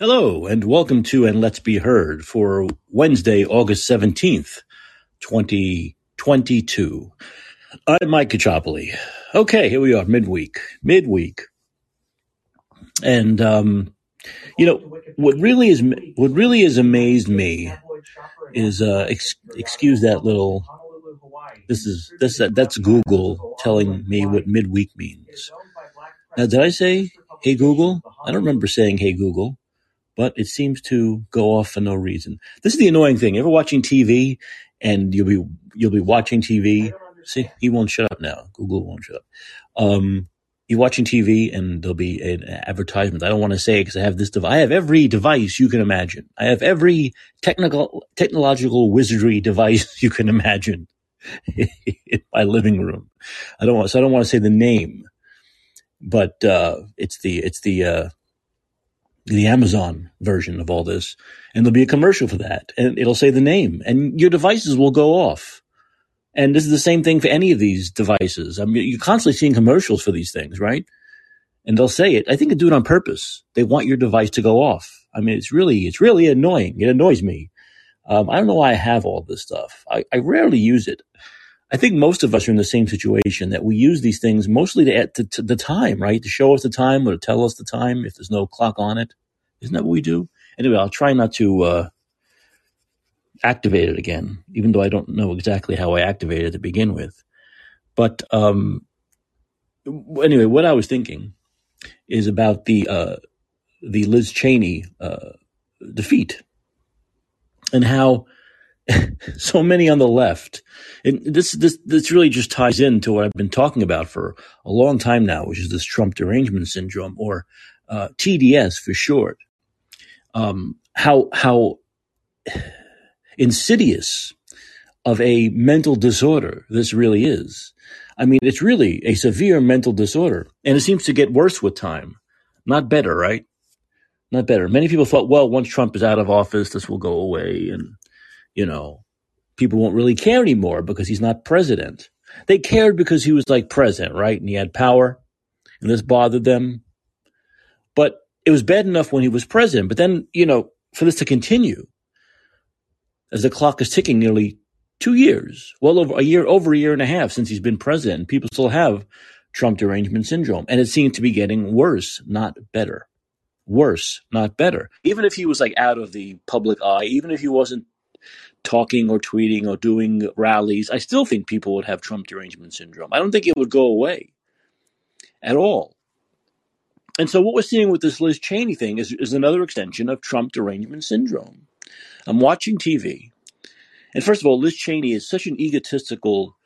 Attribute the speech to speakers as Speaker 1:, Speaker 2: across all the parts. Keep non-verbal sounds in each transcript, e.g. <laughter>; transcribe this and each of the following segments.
Speaker 1: Hello, and welcome to And Let's Be Heard for Wednesday, August 17th, 2022. I'm Mike Kachopoli. Okay, here we are, midweek. Midweek. And, um, you know, what really is, what really has amazed me is, uh, ex- excuse that little, this is, this, that's Google telling me what midweek means. Now, did I say, hey Google? I don't remember saying, hey Google but it seems to go off for no reason. This is the annoying thing. You ever watching TV and you'll be you'll be watching TV. See, he won't shut up now. Google won't shut up. Um, you're watching TV and there'll be an advertisement. I don't want to say it because I have this device. I have every device you can imagine. I have every technical technological wizardry device <laughs> you can imagine <laughs> in my living room. I don't want so I don't want to say the name, but uh, it's the it's the uh, the Amazon version of all this, and there'll be a commercial for that, and it'll say the name, and your devices will go off. And this is the same thing for any of these devices. I mean, you're constantly seeing commercials for these things, right? And they'll say it. I think they do it on purpose. They want your device to go off. I mean, it's really, it's really annoying. It annoys me. Um, I don't know why I have all this stuff. I, I rarely use it. I think most of us are in the same situation that we use these things mostly to, to, to, the time, right? To show us the time or to tell us the time if there's no clock on it. Isn't that what we do? Anyway, I'll try not to uh, activate it again, even though I don't know exactly how I activated it to begin with. But um, anyway, what I was thinking is about the uh, the Liz Cheney uh, defeat and how <laughs> so many on the left, and this this this really just ties into what I've been talking about for a long time now, which is this Trump derangement syndrome, or uh, TDS for short. Um, how how insidious of a mental disorder this really is. I mean, it's really a severe mental disorder, and it seems to get worse with time, not better, right? Not better. Many people thought, well, once Trump is out of office, this will go away, and you know, people won't really care anymore because he's not president. They cared because he was like president, right? And he had power and this bothered them. But it was bad enough when he was president. But then, you know, for this to continue as the clock is ticking nearly two years, well over a year, over a year and a half since he's been president, people still have Trump derangement syndrome. And it seemed to be getting worse, not better. Worse, not better. Even if he was like out of the public eye, even if he wasn't talking or tweeting or doing rallies, I still think people would have Trump derangement syndrome. I don't think it would go away at all. And so what we're seeing with this Liz Cheney thing is, is another extension of Trump derangement syndrome. I'm watching TV, and first of all, Liz Cheney is such an egotistical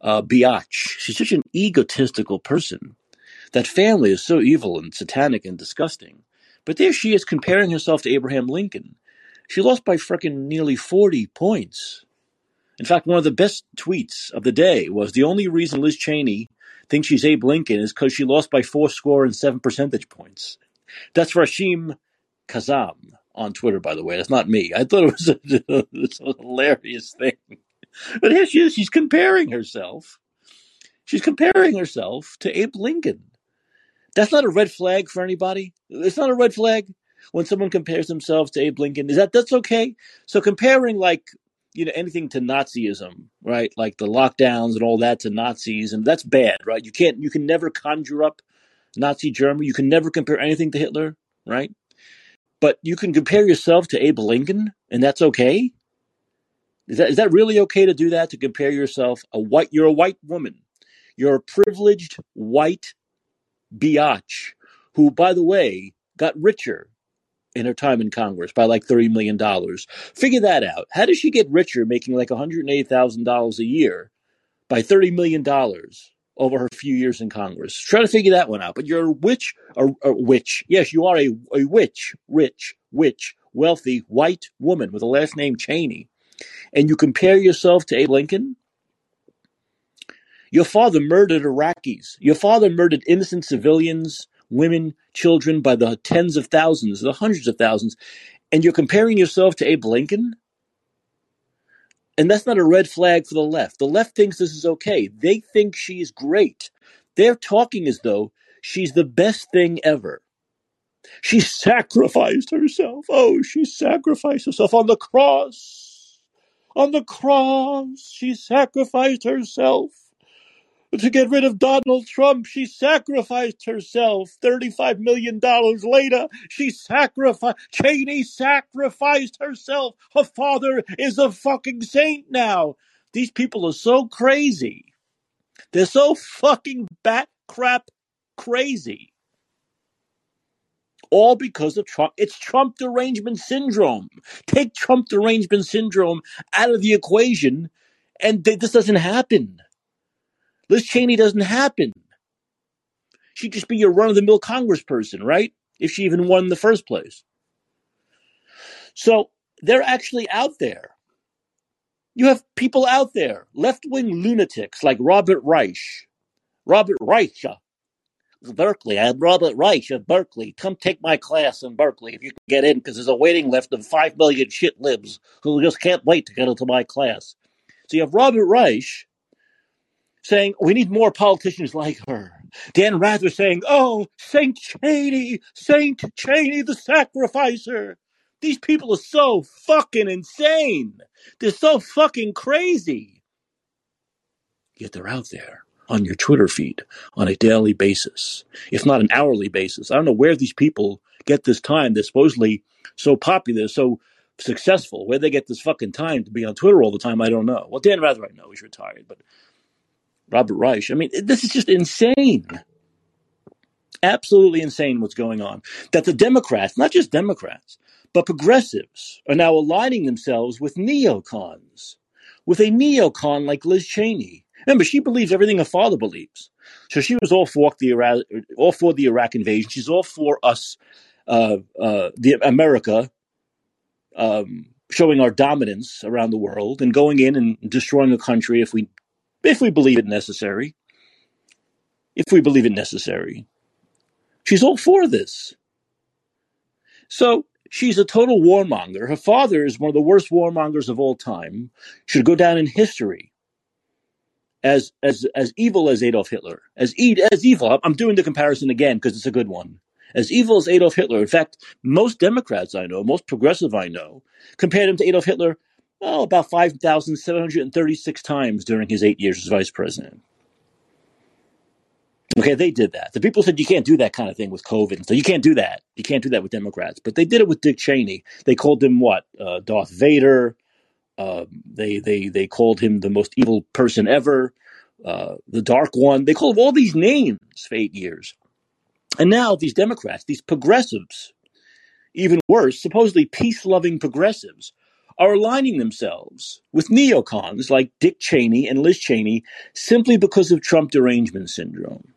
Speaker 1: uh, biatch. She's such an egotistical person. That family is so evil and satanic and disgusting. But there she is comparing herself to Abraham Lincoln. She lost by frickin' nearly 40 points. In fact, one of the best tweets of the day was the only reason Liz Cheney thinks she's Abe Lincoln is because she lost by four score and seven percentage points. That's Rashim Kazam on Twitter, by the way. That's not me. I thought it was a, <laughs> it was a hilarious thing. But here she is. She's comparing herself. She's comparing herself to Abe Lincoln. That's not a red flag for anybody. It's not a red flag when someone compares themselves to Abe Lincoln. Is that that's okay? So comparing like you know anything to Nazism, right? Like the lockdowns and all that to Nazis, and that's bad, right? You can't you can never conjure up Nazi Germany. You can never compare anything to Hitler, right? But you can compare yourself to Abe Lincoln, and that's okay. Is that is that really okay to do that? To compare yourself a white you're a white woman, you're a privileged white biatch who, by the way, got richer in her time in Congress by like $30 million. Figure that out. How does she get richer making like $180,000 a year by $30 million over her few years in Congress? Try to figure that one out. But you're a witch, a, a witch. Yes, you are a, a witch, rich, witch, wealthy, white woman with a last name Cheney. And you compare yourself to Abe Lincoln? Your father murdered Iraqis. Your father murdered innocent civilians women, children by the tens of thousands, the hundreds of thousands, and you're comparing yourself to Abe Lincoln? And that's not a red flag for the left. The left thinks this is okay. They think she's great. They're talking as though she's the best thing ever. She sacrificed herself. Oh, she sacrificed herself on the cross. On the cross, she sacrificed herself. To get rid of Donald Trump, she sacrificed herself. $35 million later, she sacrificed, Cheney sacrificed herself. Her father is a fucking saint now. These people are so crazy. They're so fucking bat crap crazy. All because of Trump. It's Trump derangement syndrome. Take Trump derangement syndrome out of the equation, and th- this doesn't happen. Liz Cheney doesn't happen. She'd just be your run of the mill congressperson, right? If she even won in the first place. So they're actually out there. You have people out there, left wing lunatics like Robert Reich. Robert Reich, uh, Berkeley. I'm Robert Reich of Berkeley. Come take my class in Berkeley if you can get in, because there's a waiting list of 5 million shit libs who just can't wait to get into my class. So you have Robert Reich saying, we need more politicians like her. Dan Rather saying, oh, Saint Cheney, Saint Cheney the sacrificer. These people are so fucking insane. They're so fucking crazy. Yet they're out there on your Twitter feed on a daily basis, if not an hourly basis. I don't know where these people get this time. They're supposedly so popular, so successful. Where they get this fucking time to be on Twitter all the time, I don't know. Well, Dan Rather, I know he's retired, but Robert Reich, I mean, this is just insane. Absolutely insane what's going on. That the Democrats, not just Democrats, but progressives are now aligning themselves with neocons, with a neocon like Liz Cheney. Remember, she believes everything her father believes. So she was all for the Iraq, all for the Iraq invasion. She's all for us, uh, uh, the America, um, showing our dominance around the world and going in and destroying a country if we, if we believe it necessary. If we believe it necessary, she's all for this. So she's a total warmonger. Her father is one of the worst warmongers of all time. Should go down in history as as as evil as Adolf Hitler. As as evil. I'm doing the comparison again because it's a good one. As evil as Adolf Hitler. In fact, most Democrats I know, most progressive I know, compared him to Adolf Hitler. Oh, about 5,736 times during his eight years as vice president. Okay, they did that. The people said you can't do that kind of thing with COVID. So you can't do that. You can't do that with Democrats. But they did it with Dick Cheney. They called him what? Uh, Darth Vader. Uh, they they they called him the most evil person ever, uh, the Dark One. They called all these names for eight years. And now these Democrats, these progressives, even worse, supposedly peace-loving progressives, are aligning themselves with neocons like Dick Cheney and Liz Cheney simply because of Trump derangement syndrome.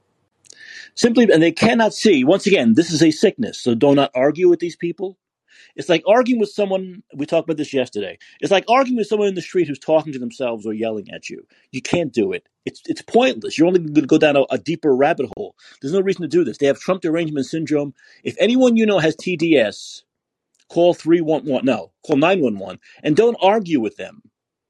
Speaker 1: Simply, and they cannot see. Once again, this is a sickness, so do not argue with these people. It's like arguing with someone. We talked about this yesterday. It's like arguing with someone in the street who's talking to themselves or yelling at you. You can't do it. It's it's pointless. You're only going to go down a, a deeper rabbit hole. There's no reason to do this. They have Trump derangement syndrome. If anyone you know has TDS, call 311. No, call 911 and don't argue with them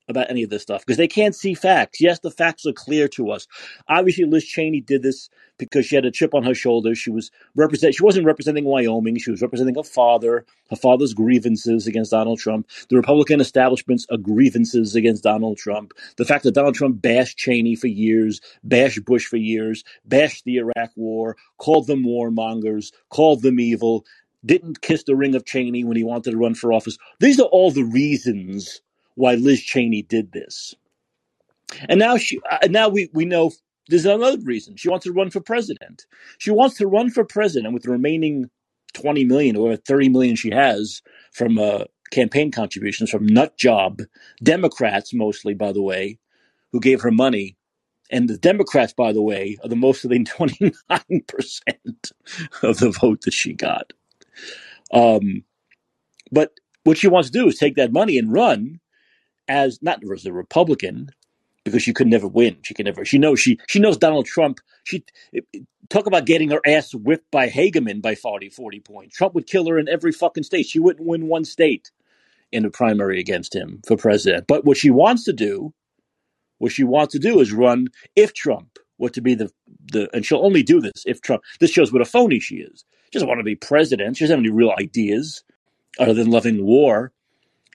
Speaker 1: about any of this stuff because they can't see facts. Yes, the facts are clear to us. Obviously, Liz Cheney did this because she had a chip on her shoulder. She was represent. She wasn't representing Wyoming. She was representing her father. Her father's grievances against Donald Trump. The Republican establishment's grievances against Donald Trump. The fact that Donald Trump bashed Cheney for years, bashed Bush for years, bashed the Iraq War, called them warmongers, called them evil. Didn't kiss the ring of Cheney when he wanted to run for office. These are all the reasons why Liz Cheney did this. And now she, uh, now we, we know there's another reason. She wants to run for president. She wants to run for president with the remaining 20 million or 30 million she has from uh, campaign contributions from nut job Democrats, mostly, by the way, who gave her money. And the Democrats, by the way, are the most of the <laughs> 29% of the vote that she got. Um, but what she wants to do is take that money and run as not as a Republican because she could never win. She can never. She knows she she knows Donald Trump. She talk about getting her ass whipped by Hageman by 40, 40 points. Trump would kill her in every fucking state. She wouldn't win one state in a primary against him for president. But what she wants to do, what she wants to do is run if Trump were to be the the and she'll only do this if Trump. This shows what a phony she is. She doesn't want to be president. She doesn't have any real ideas other than loving war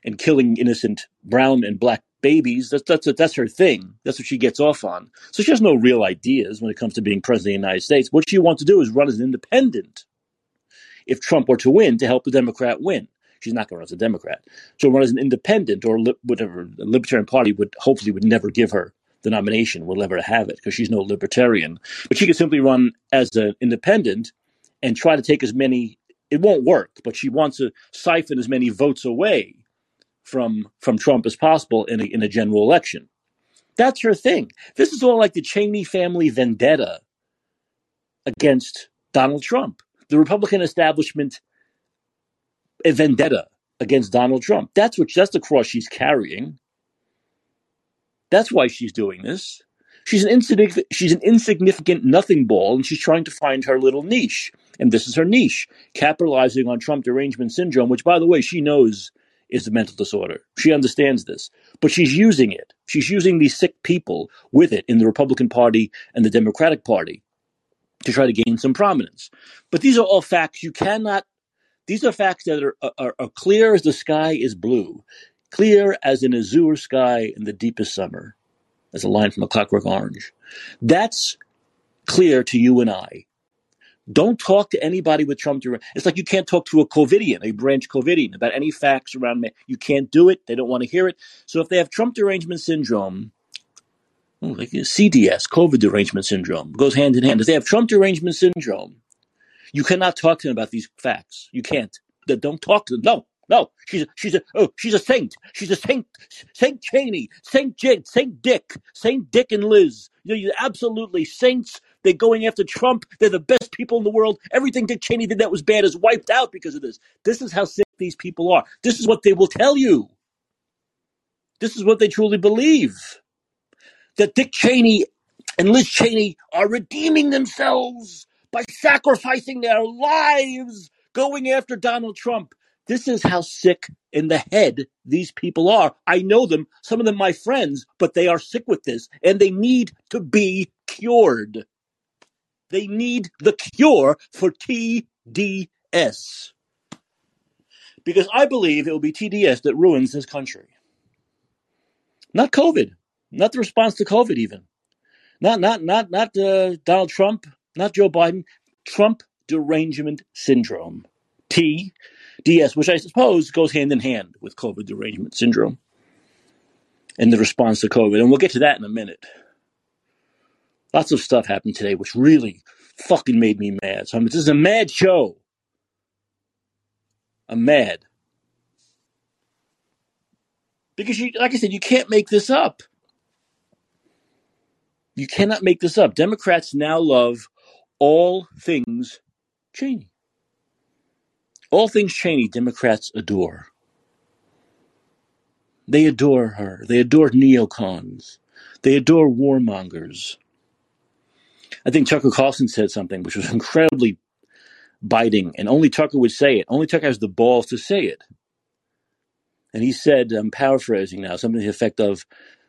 Speaker 1: and killing innocent brown and black babies. That's that's that's her thing. That's what she gets off on. So she has no real ideas when it comes to being president of the United States. What she wants to do is run as an independent. If Trump were to win, to help the Democrat win, she's not going to run as a Democrat. She'll run as an independent or li- whatever. The Libertarian Party would hopefully would never give her the nomination. Will ever have it because she's no libertarian. But she could simply run as an independent and try to take as many. It won't work, but she wants to siphon as many votes away from from Trump as possible in a, in a general election. That's her thing. This is all like the Cheney family vendetta against Donald Trump. The Republican establishment a vendetta against Donald Trump. That's what that's the cross she's carrying. That's why she's doing this. She's an insignificant she's an insignificant nothing ball and she's trying to find her little niche. And this is her niche, capitalizing on Trump derangement syndrome, which by the way she knows is a mental disorder. She understands this, but she's using it. She's using these sick people with it in the Republican Party and the Democratic Party to try to gain some prominence. But these are all facts you cannot. These are facts that are, are, are clear as the sky is blue, clear as an azure sky in the deepest summer. That's a line from A Clockwork Orange. That's clear to you and I. Don't talk to anybody with Trump. It's like you can't talk to a COVIDian, a branch COVIDian, about any facts around me. You can't do it. They don't want to hear it. So if they have Trump derangement syndrome, oh, like CDS, COVID derangement syndrome, goes hand in hand. If they have Trump derangement syndrome, you cannot talk to them about these facts. You can't. Don't talk to them. No, no. She's a, she's a oh she's a saint. She's a saint. Saint Cheney, Saint Jake, Saint Dick, Saint Dick and Liz. You know, you're absolutely saints they're going after Trump. They're the best people in the world. Everything Dick Cheney did that was bad is wiped out because of this. This is how sick these people are. This is what they will tell you. This is what they truly believe. That Dick Cheney and Liz Cheney are redeeming themselves by sacrificing their lives going after Donald Trump. This is how sick in the head these people are. I know them, some of them my friends, but they are sick with this and they need to be cured. They need the cure for TDS. Because I believe it will be TDS that ruins this country. Not COVID, not the response to COVID, even. Not not not not uh, Donald Trump, not Joe Biden. Trump derangement syndrome, TDS, which I suppose goes hand in hand with COVID derangement syndrome and the response to COVID. And we'll get to that in a minute. Lots of stuff happened today, which really fucking made me mad. So I mean, this is a mad show. I'm mad. Because you, like I said, you can't make this up. You cannot make this up. Democrats now love all things Cheney. All things Cheney, Democrats adore. They adore her. They adore neocons. They adore warmongers. I think Tucker Carlson said something which was <laughs> incredibly biting, and only Tucker would say it. Only Tucker has the balls to say it. And he said, I'm paraphrasing now, something to the effect of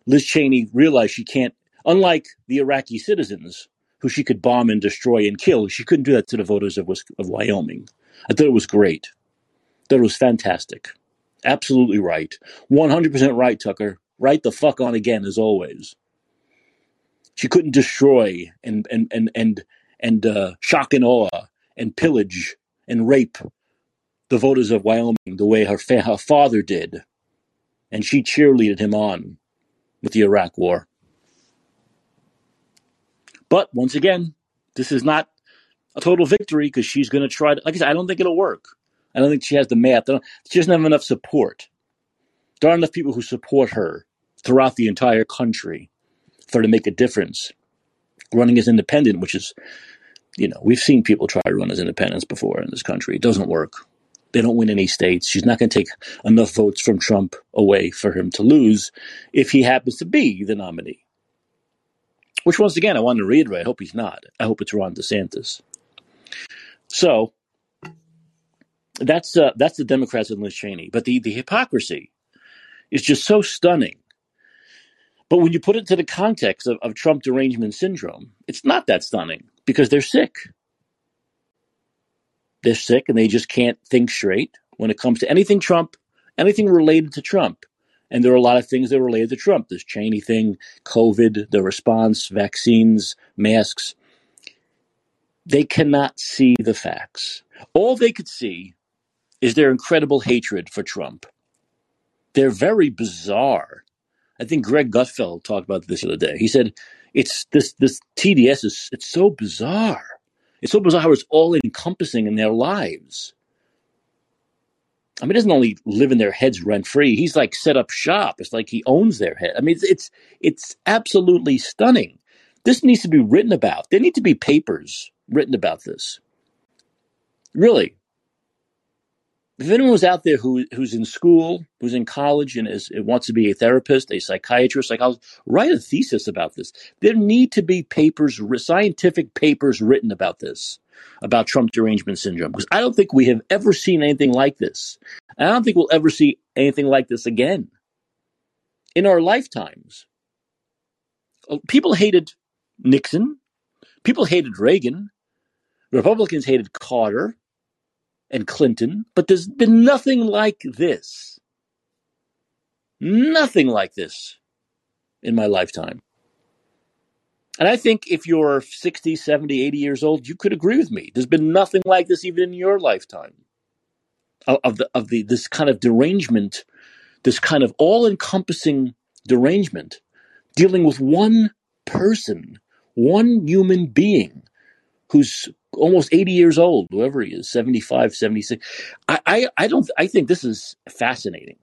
Speaker 1: Liz Cheney realized she can't, unlike the Iraqi citizens who she could bomb and destroy and kill, she couldn't do that to the voters of, of Wyoming. I thought it was great. I thought it was fantastic. Absolutely right. 100% right, Tucker. Right the fuck on again, as always. She couldn't destroy and and and and and uh, shock and awe and pillage and rape the voters of Wyoming the way her, fa- her father did, and she cheerleaded him on with the Iraq War. But once again, this is not a total victory because she's going to try to. Like I said, I don't think it'll work. I don't think she has the math. She doesn't have enough support. There aren't enough people who support her throughout the entire country for her to make a difference. Running as independent, which is, you know, we've seen people try to run as independents before in this country. It doesn't work. They don't win any states. She's not going to take enough votes from Trump away for him to lose if he happens to be the nominee. Which, once again, I want to reiterate. I hope he's not. I hope it's Ron DeSantis. So that's uh, that's the Democrats and Liz Cheney. But the, the hypocrisy is just so stunning but when you put it to the context of, of Trump derangement syndrome, it's not that stunning because they're sick. They're sick and they just can't think straight when it comes to anything Trump, anything related to Trump. And there are a lot of things that are related to Trump. This Cheney thing, COVID, the response, vaccines, masks. They cannot see the facts. All they could see is their incredible hatred for Trump. They're very bizarre. I think Greg Gutfeld talked about this the other day. He said it's this this TDS is it's so bizarre. It's so bizarre how it's all encompassing in their lives. I mean, he doesn't only live in their heads rent free. He's like set up shop. It's like he owns their head. I mean, it's, it's it's absolutely stunning. This needs to be written about. There need to be papers written about this. Really, if anyone was out there who who's in school, who's in college, and is wants to be a therapist, a psychiatrist, psychologist, write a thesis about this. There need to be papers, scientific papers written about this, about Trump derangement syndrome, because I don't think we have ever seen anything like this. I don't think we'll ever see anything like this again in our lifetimes. Uh, people hated Nixon. People hated Reagan. Republicans hated Carter and Clinton, but there's been nothing like this. Nothing like this in my lifetime. And I think if you're 60, 70, 80 years old, you could agree with me. There's been nothing like this even in your lifetime. Of, the of the this kind of derangement, this kind of all-encompassing derangement, dealing with one person, one human being who's almost 80 years old, whoever he is, 75, 76. I, I, I don't, I think this is fascinating.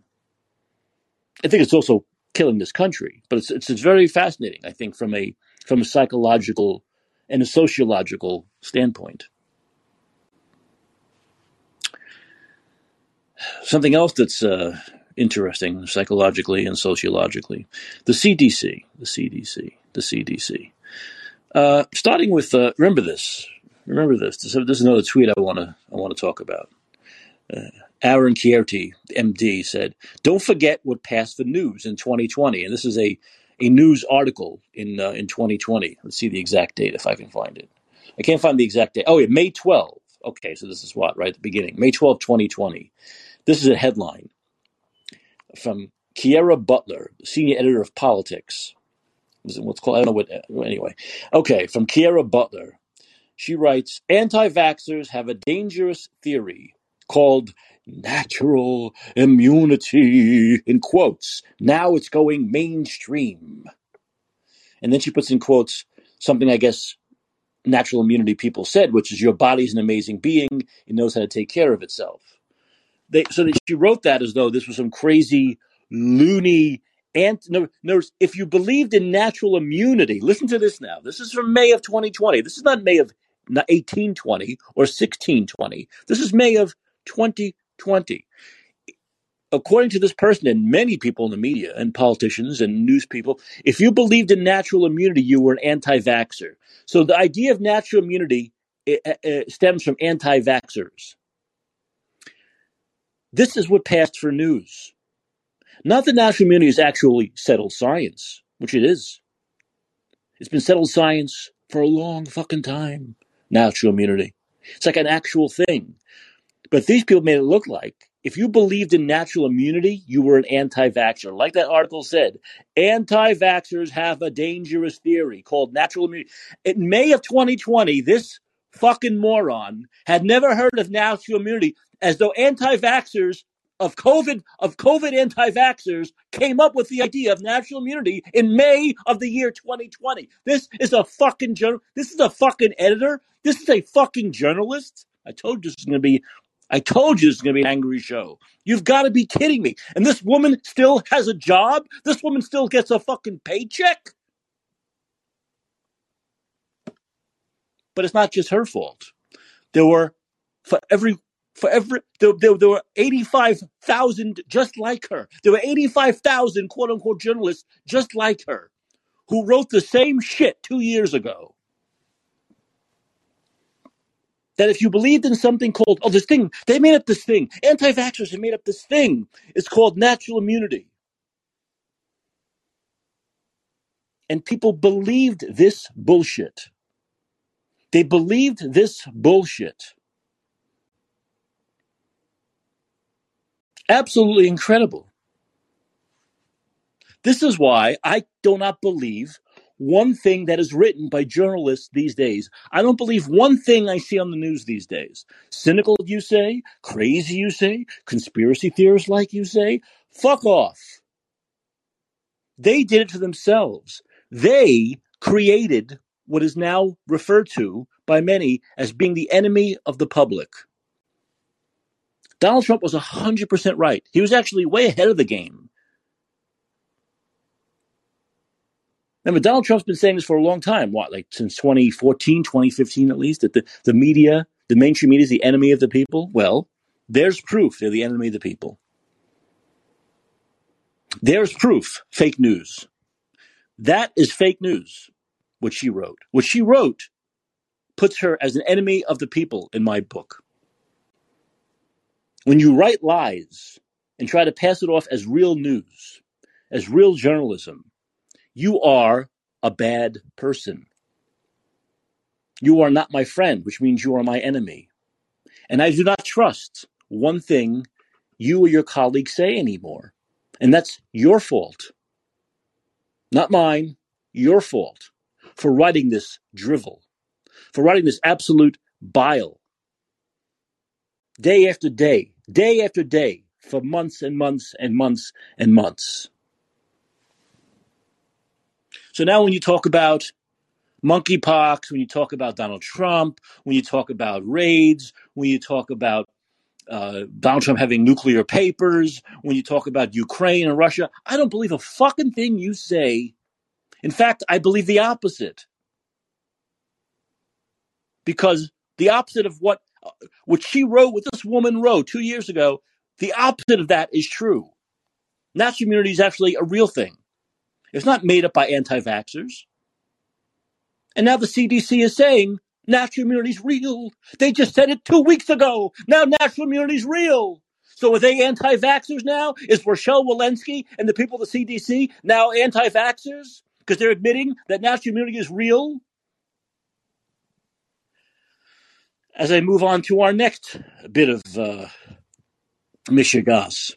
Speaker 1: I think it's also killing this country, but it's, it's, it's very fascinating, I think, from a, from a psychological and a sociological standpoint. Something else that's uh, interesting psychologically and sociologically the CDC, the CDC, the CDC. Uh, starting with, uh, remember this. Remember this. This, this is another tweet I want to I want to talk about. Uh, Aaron Kheriaty, MD, said, "Don't forget what passed the news in 2020." And this is a a news article in uh, in 2020. Let's see the exact date if I can find it. I can't find the exact date. Oh, yeah, May 12. Okay, so this is what right at the beginning, May 12, 2020. This is a headline from Kiera Butler, senior editor of Politics what's called I don't know what uh, anyway. Okay, from Kiera Butler. She writes, anti-vaxxers have a dangerous theory called natural immunity in quotes. Now it's going mainstream. And then she puts in quotes something I guess natural immunity people said, which is your body's an amazing being, it knows how to take care of itself. They, so she wrote that as though this was some crazy, loony and if you believed in natural immunity, listen to this now. This is from May of 2020. This is not May of 1820 or 1620. This is May of 2020. According to this person and many people in the media and politicians and news people, if you believed in natural immunity, you were an anti vaxxer. So the idea of natural immunity it, it stems from anti vaxxers. This is what passed for news. Not that natural immunity is actually settled science, which it is. It's been settled science for a long fucking time. Natural immunity. It's like an actual thing. But these people made it look like if you believed in natural immunity, you were an anti vaxxer. Like that article said, anti vaxxers have a dangerous theory called natural immunity. In May of 2020, this fucking moron had never heard of natural immunity as though anti vaxxers of COVID of COVID anti-vaxxers came up with the idea of natural immunity in May of the year 2020. This is a fucking journal. This is a fucking editor. This is a fucking journalist. I told you this is going to be. I told you this is going to be an angry show. You've got to be kidding me. And this woman still has a job. This woman still gets a fucking paycheck. But it's not just her fault. There were for every for every there, there, there were 85,000 just like her. There were 85,000 quote unquote journalists just like her who wrote the same shit 2 years ago. That if you believed in something called oh this thing, they made up this thing. Anti-vaxxers have made up this thing. It's called natural immunity. And people believed this bullshit. They believed this bullshit Absolutely incredible. This is why I do not believe one thing that is written by journalists these days. I don't believe one thing I see on the news these days. Cynical, you say? Crazy, you say? Conspiracy theorists, like you say? Fuck off. They did it to themselves. They created what is now referred to by many as being the enemy of the public. Donald Trump was 100% right. He was actually way ahead of the game. Remember, Donald Trump's been saying this for a long time. What, like since 2014, 2015 at least, that the, the media, the mainstream media is the enemy of the people? Well, there's proof they're the enemy of the people. There's proof fake news. That is fake news, what she wrote. What she wrote puts her as an enemy of the people in my book. When you write lies and try to pass it off as real news, as real journalism, you are a bad person. You are not my friend, which means you are my enemy. And I do not trust one thing you or your colleagues say anymore. And that's your fault. Not mine, your fault for writing this drivel, for writing this absolute bile. Day after day, day after day, for months and months and months and months. So now when you talk about monkeypox, when you talk about Donald Trump, when you talk about raids, when you talk about uh, Donald Trump having nuclear papers, when you talk about Ukraine and Russia, I don't believe a fucking thing you say. In fact, I believe the opposite. Because the opposite of what what she wrote, what this woman wrote two years ago, the opposite of that is true. Natural immunity is actually a real thing. It's not made up by anti vaxxers. And now the CDC is saying natural immunity is real. They just said it two weeks ago. Now natural immunity is real. So are they anti vaxxers now? Is Rochelle Walensky and the people of the CDC now anti vaxxers? Because they're admitting that natural immunity is real? As I move on to our next bit of uh, Michigas.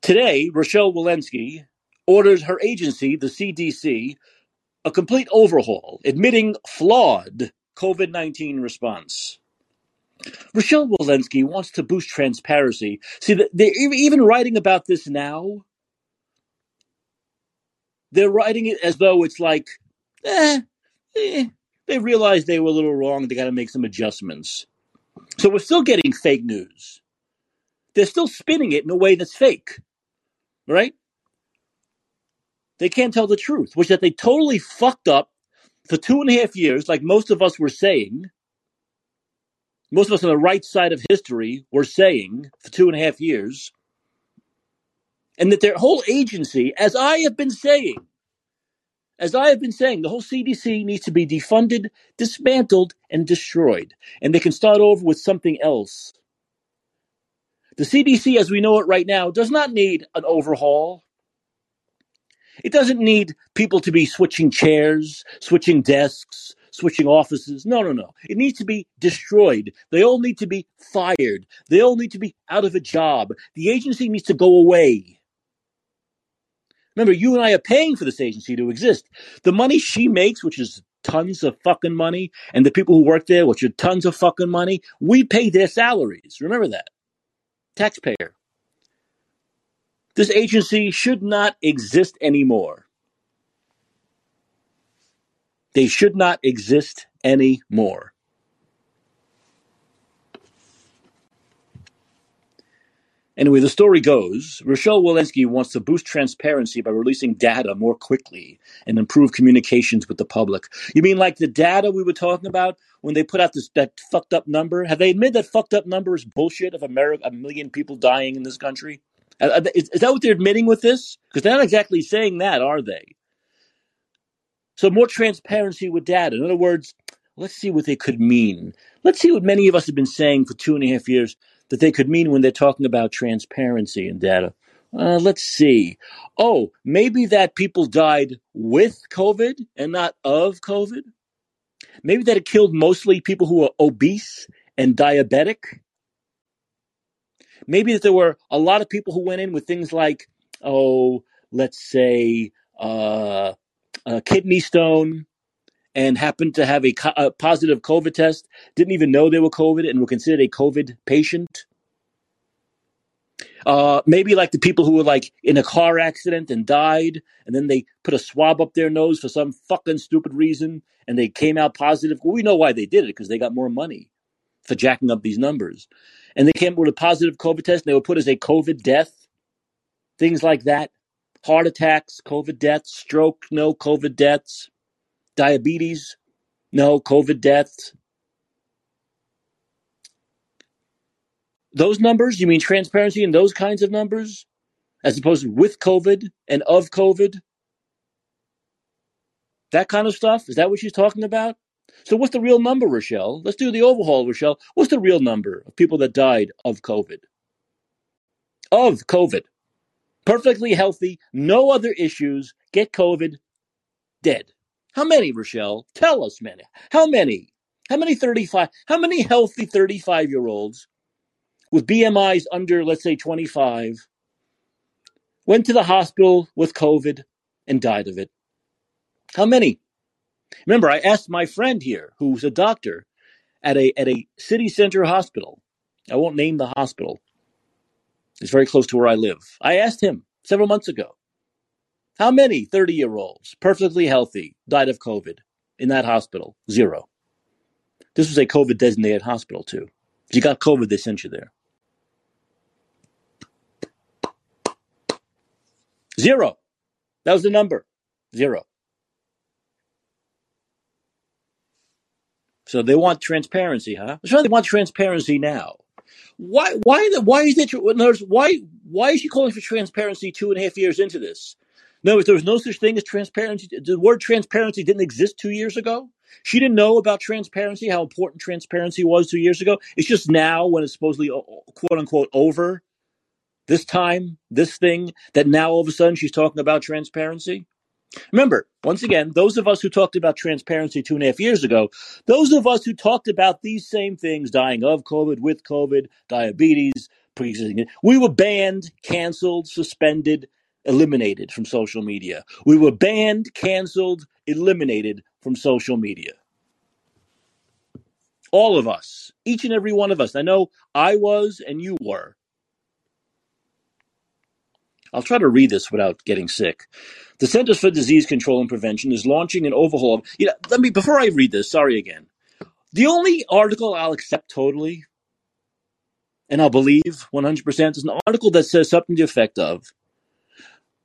Speaker 1: Today, Rochelle Walensky orders her agency, the CDC, a complete overhaul, admitting flawed COVID 19 response. Rochelle Walensky wants to boost transparency. See, they're even writing about this now. They're writing it as though it's like, eh, eh, they realized they were a little wrong. They got to make some adjustments. So we're still getting fake news. They're still spinning it in a way that's fake, right? they can't tell the truth, which that they totally fucked up for two and a half years, like most of us were saying. Most of us on the right side of history were saying for two and a half years. And that their whole agency, as I have been saying, as I have been saying, the whole CDC needs to be defunded, dismantled, and destroyed. And they can start over with something else. The CDC, as we know it right now, does not need an overhaul. It doesn't need people to be switching chairs, switching desks, switching offices. No, no, no. It needs to be destroyed. They all need to be fired. They all need to be out of a job. The agency needs to go away. Remember, you and I are paying for this agency to exist. The money she makes, which is tons of fucking money, and the people who work there, which are tons of fucking money, we pay their salaries. Remember that. Taxpayer. This agency should not exist anymore. They should not exist anymore. Anyway, the story goes Rochelle Walensky wants to boost transparency by releasing data more quickly and improve communications with the public. You mean like the data we were talking about when they put out this that fucked up number? Have they admitted that fucked up number is bullshit of America, a million people dying in this country? Uh, uh, is, is that what they're admitting with this? Because they're not exactly saying that, are they? So more transparency with data. In other words, let's see what they could mean. Let's see what many of us have been saying for two and a half years that they could mean when they're talking about transparency and data. Uh, let's see. Oh, maybe that people died with COVID and not of COVID. Maybe that it killed mostly people who were obese and diabetic Maybe that there were a lot of people who went in with things like, oh, let's say, uh, a kidney stone and happened to have a, co- a positive COVID test, didn't even know they were COVID and were considered a COVID patient. Uh, maybe like the people who were like in a car accident and died, and then they put a swab up their nose for some fucking stupid reason, and they came out positive. Well, we know why they did it because they got more money for jacking up these numbers, and they came with a positive COVID test, and they were put as a COVID death, things like that, heart attacks, COVID deaths, stroke, no COVID deaths, diabetes, no COVID deaths. Those numbers, you mean transparency in those kinds of numbers, as opposed to with COVID and of COVID? That kind of stuff? Is that what she's talking about? So, what's the real number, Rochelle? Let's do the overhaul, Rochelle. What's the real number of people that died of COVID? Of COVID. Perfectly healthy, no other issues, get COVID, dead. How many, Rochelle? Tell us, many. How many? How many 35? How many healthy 35 year olds with BMIs under, let's say, 25, went to the hospital with COVID and died of it. How many? Remember, I asked my friend here, who's a doctor at a at a city center hospital. I won't name the hospital. It's very close to where I live. I asked him several months ago, how many 30 year olds, perfectly healthy, died of COVID in that hospital? Zero. This was a COVID designated hospital, too. If you got COVID, they sent you there. Zero. That was the number. Zero. So they want transparency, huh? So they want transparency now. Why? Why? Why is it? Why is she calling for transparency two and a half years into this? No, there was no such thing as transparency, the word transparency didn't exist two years ago. She didn't know about transparency, how important transparency was two years ago. It's just now, when it's supposedly uh, uh, quote unquote over, this time, this thing, that now all of a sudden she's talking about transparency? Remember, once again, those of us who talked about transparency two and a half years ago, those of us who talked about these same things, dying of COVID, with COVID, diabetes, preexisting, we were banned, canceled, suspended, eliminated from social media. We were banned, canceled, eliminated from social media. All of us, each and every one of us. I know I was and you were. I'll try to read this without getting sick. The Centers for Disease Control and Prevention is launching an overhaul. Of, you know, let me before I read this. Sorry again. The only article I'll accept totally, and I'll believe 100% is an article that says something to the effect of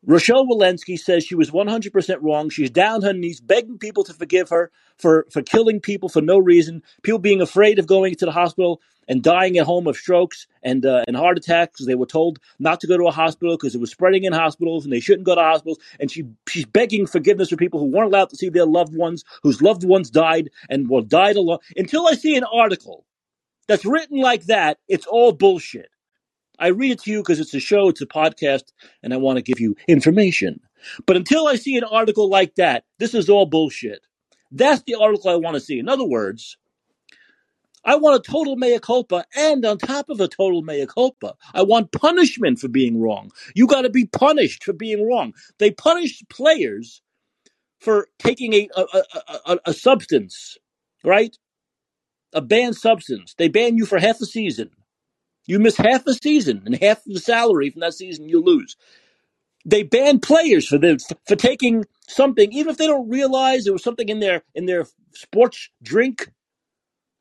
Speaker 1: Rochelle Walensky says she was 100% wrong. She's down her knees begging people to forgive her for, for killing people for no reason, people being afraid of going to the hospital and dying at home of strokes and, uh, and heart attacks they were told not to go to a hospital because it was spreading in hospitals and they shouldn't go to hospitals. And she, she's begging forgiveness for people who weren't allowed to see their loved ones, whose loved ones died and were died alone. Until I see an article that's written like that, it's all bullshit. I read it to you because it's a show, it's a podcast, and I want to give you information. But until I see an article like that, this is all bullshit. That's the article I want to see. In other words, I want a total mea culpa, and on top of a total mea culpa, I want punishment for being wrong. You got to be punished for being wrong. They punish players for taking a, a, a, a, substance, right? A banned substance. They ban you for half a season. You miss half a season and half of the salary from that season you lose. They ban players for the for taking something, even if they don't realize there was something in their in their sports drink.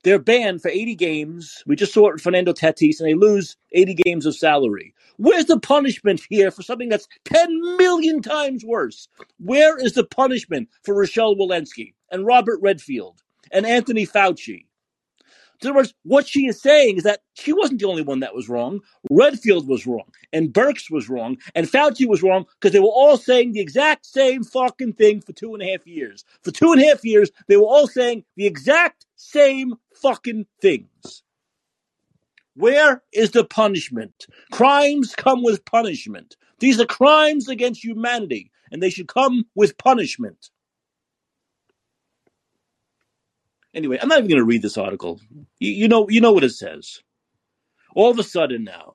Speaker 1: They're banned for 80 games. We just saw it with Fernando Tatis, and they lose 80 games of salary. Where's the punishment here for something that's 10 million times worse? Where is the punishment for Rochelle Walensky and Robert Redfield and Anthony Fauci in other words, what she is saying is that she wasn't the only one that was wrong. Redfield was wrong, and Birx was wrong, and Fauci was wrong because they were all saying the exact same fucking thing for two and a half years. For two and a half years, they were all saying the exact same fucking things. Where is the punishment? Crimes come with punishment. These are crimes against humanity, and they should come with punishment. Anyway, I'm not even going to read this article. You, you know, you know what it says. All of a sudden now,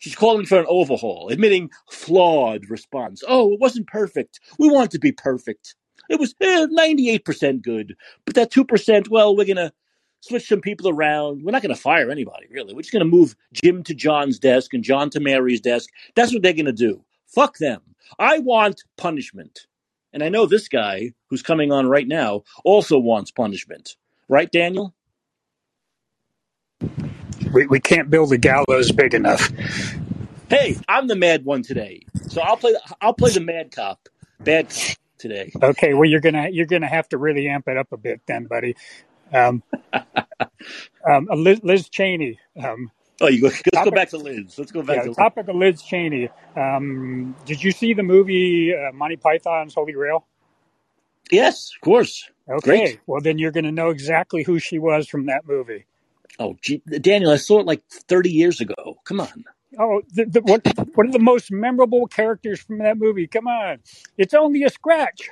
Speaker 1: She's calling for an overhaul, admitting flawed response. Oh, it wasn't perfect. We want to be perfect. It was eh, 98% good. But that 2%, well, we're going to switch some people around. We're not going to fire anybody, really. We're just going to move Jim to John's desk and John to Mary's desk. That's what they're going to do. Fuck them. I want punishment. And I know this guy who's coming on right now also wants punishment. Right, Daniel?
Speaker 2: We, we can't build a gallows big enough.
Speaker 1: Hey, I'm the mad one today. So I'll play I'll play the mad cop. Bad cop today.
Speaker 2: Okay, well you're gonna you're gonna have to really amp it up a bit then, buddy. Um, <laughs> um, Liz, Liz Cheney. Um,
Speaker 1: oh, you go, let's topic, go back to Liz. Let's go back
Speaker 2: yeah,
Speaker 1: to Liz.
Speaker 2: topic of Liz Cheney. Um, did you see the movie uh, Monty Python's Holy Grail?
Speaker 1: Yes, of course.
Speaker 2: Okay,
Speaker 1: Great.
Speaker 2: well then you're going to know exactly who she was from that movie.
Speaker 1: Oh, gee, Daniel, I saw it like 30 years ago. Come on.
Speaker 2: Oh, the, the, what one of the most memorable characters from that movie? Come on, it's only a scratch.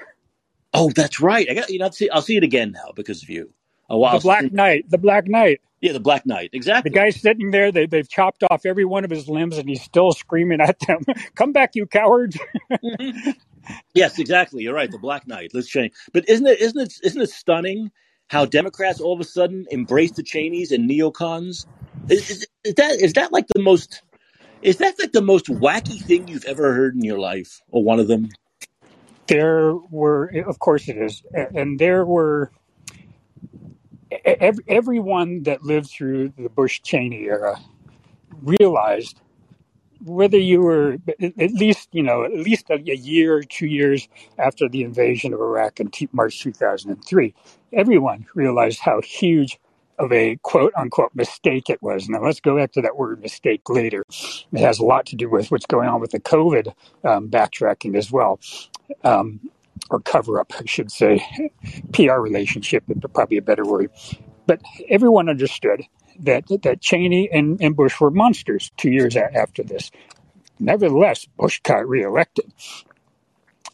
Speaker 1: Oh, that's right. I got you know. I'll see, I'll see it again now because of you. Oh, wow.
Speaker 2: The Black Knight. The Black Knight.
Speaker 1: Yeah, the Black Knight. Exactly.
Speaker 2: The guy's sitting there. They, they've chopped off every one of his limbs, and he's still screaming at them, <laughs> "Come back, you cowards!"
Speaker 1: mm-hmm. <laughs> Yes, exactly. You're right. The Black Knight. Let's change. But isn't it isn't it isn't it stunning how Democrats all of a sudden embrace the Cheneys and neocons? Is, is, is that is that like the most is that like the most wacky thing you've ever heard in your life, or one of them?
Speaker 2: There were, of course, it is, and there were every, everyone that lived through the Bush Cheney era realized whether you were at least you know at least a, year or two years after the invasion of Iraq in March 2003, everyone realized how huge of a quote unquote mistake it was. Now let's go back to that word mistake later. It has a lot to do with what's going on with the COVID um, backtracking as well. Um, or cover up, I should say, PR relationship, probably a better word. But everyone understood that that Cheney and, and Bush were monsters two years after this. Nevertheless, Bush got reelected.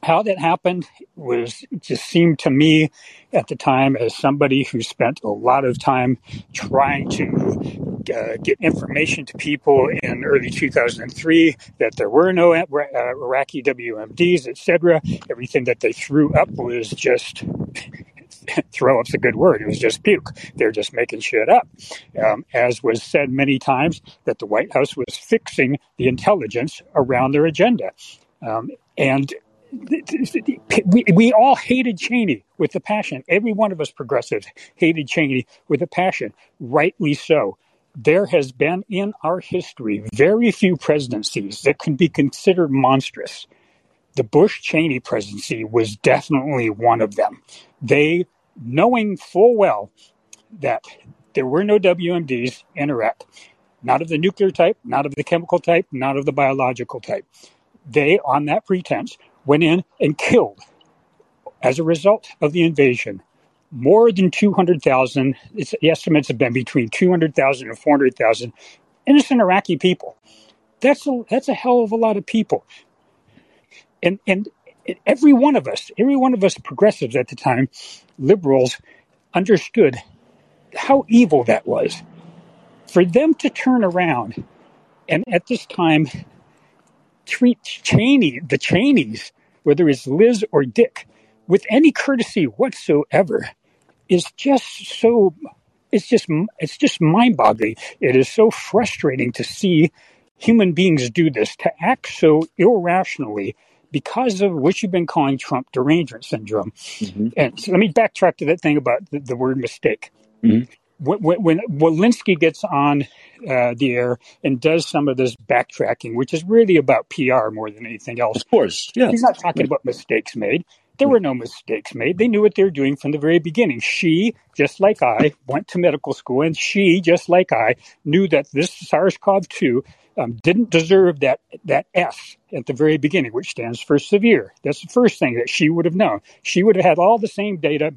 Speaker 2: How that happened was just seemed to me at the time as somebody who spent a lot of time trying to uh, get information to people in early 2003 that there were no uh, Iraqi WMDs, etc. Everything that they threw up was just <laughs> throw up's a good word. It was just puke. They're just making shit up. Um, as was said many times, that the White House was fixing the intelligence around their agenda. Um, and we, we all hated Cheney with a passion. Every one of us progressives hated Cheney with a passion, rightly so. There has been in our history very few presidencies that can be considered monstrous. The Bush Cheney presidency was definitely one of them. They, knowing full well that there were no WMDs in Iraq, not of the nuclear type, not of the chemical type, not of the biological type, they, on that pretense, went in and killed, as a result of the invasion, more than 200,000, the estimates have been between 200,000 and 400,000 innocent Iraqi people. That's a, that's a hell of a lot of people. And, and every one of us, every one of us progressives at the time, liberals, understood how evil that was. For them to turn around and at this time treat Cheney, the Cheneys, whether it's Liz or Dick, with any courtesy whatsoever, is just so. It's just it's just mind-boggling. It is so frustrating to see human beings do this, to act so irrationally because of what you've been calling Trump derangement syndrome. Mm-hmm. And so let me backtrack to that thing about the, the word mistake. Mm-hmm when, when Walensky gets on uh, the air and does some of this backtracking, which is really about PR more than anything else.
Speaker 1: Of course, yeah.
Speaker 2: He's not talking about mistakes made. There were no mistakes made. They knew what they were doing from the very beginning. She, just like I, went to medical school, and she, just like I, knew that this SARS-CoV-2 um, didn't deserve that that S at the very beginning, which stands for severe. That's the first thing that she would have known. She would have had all the same data,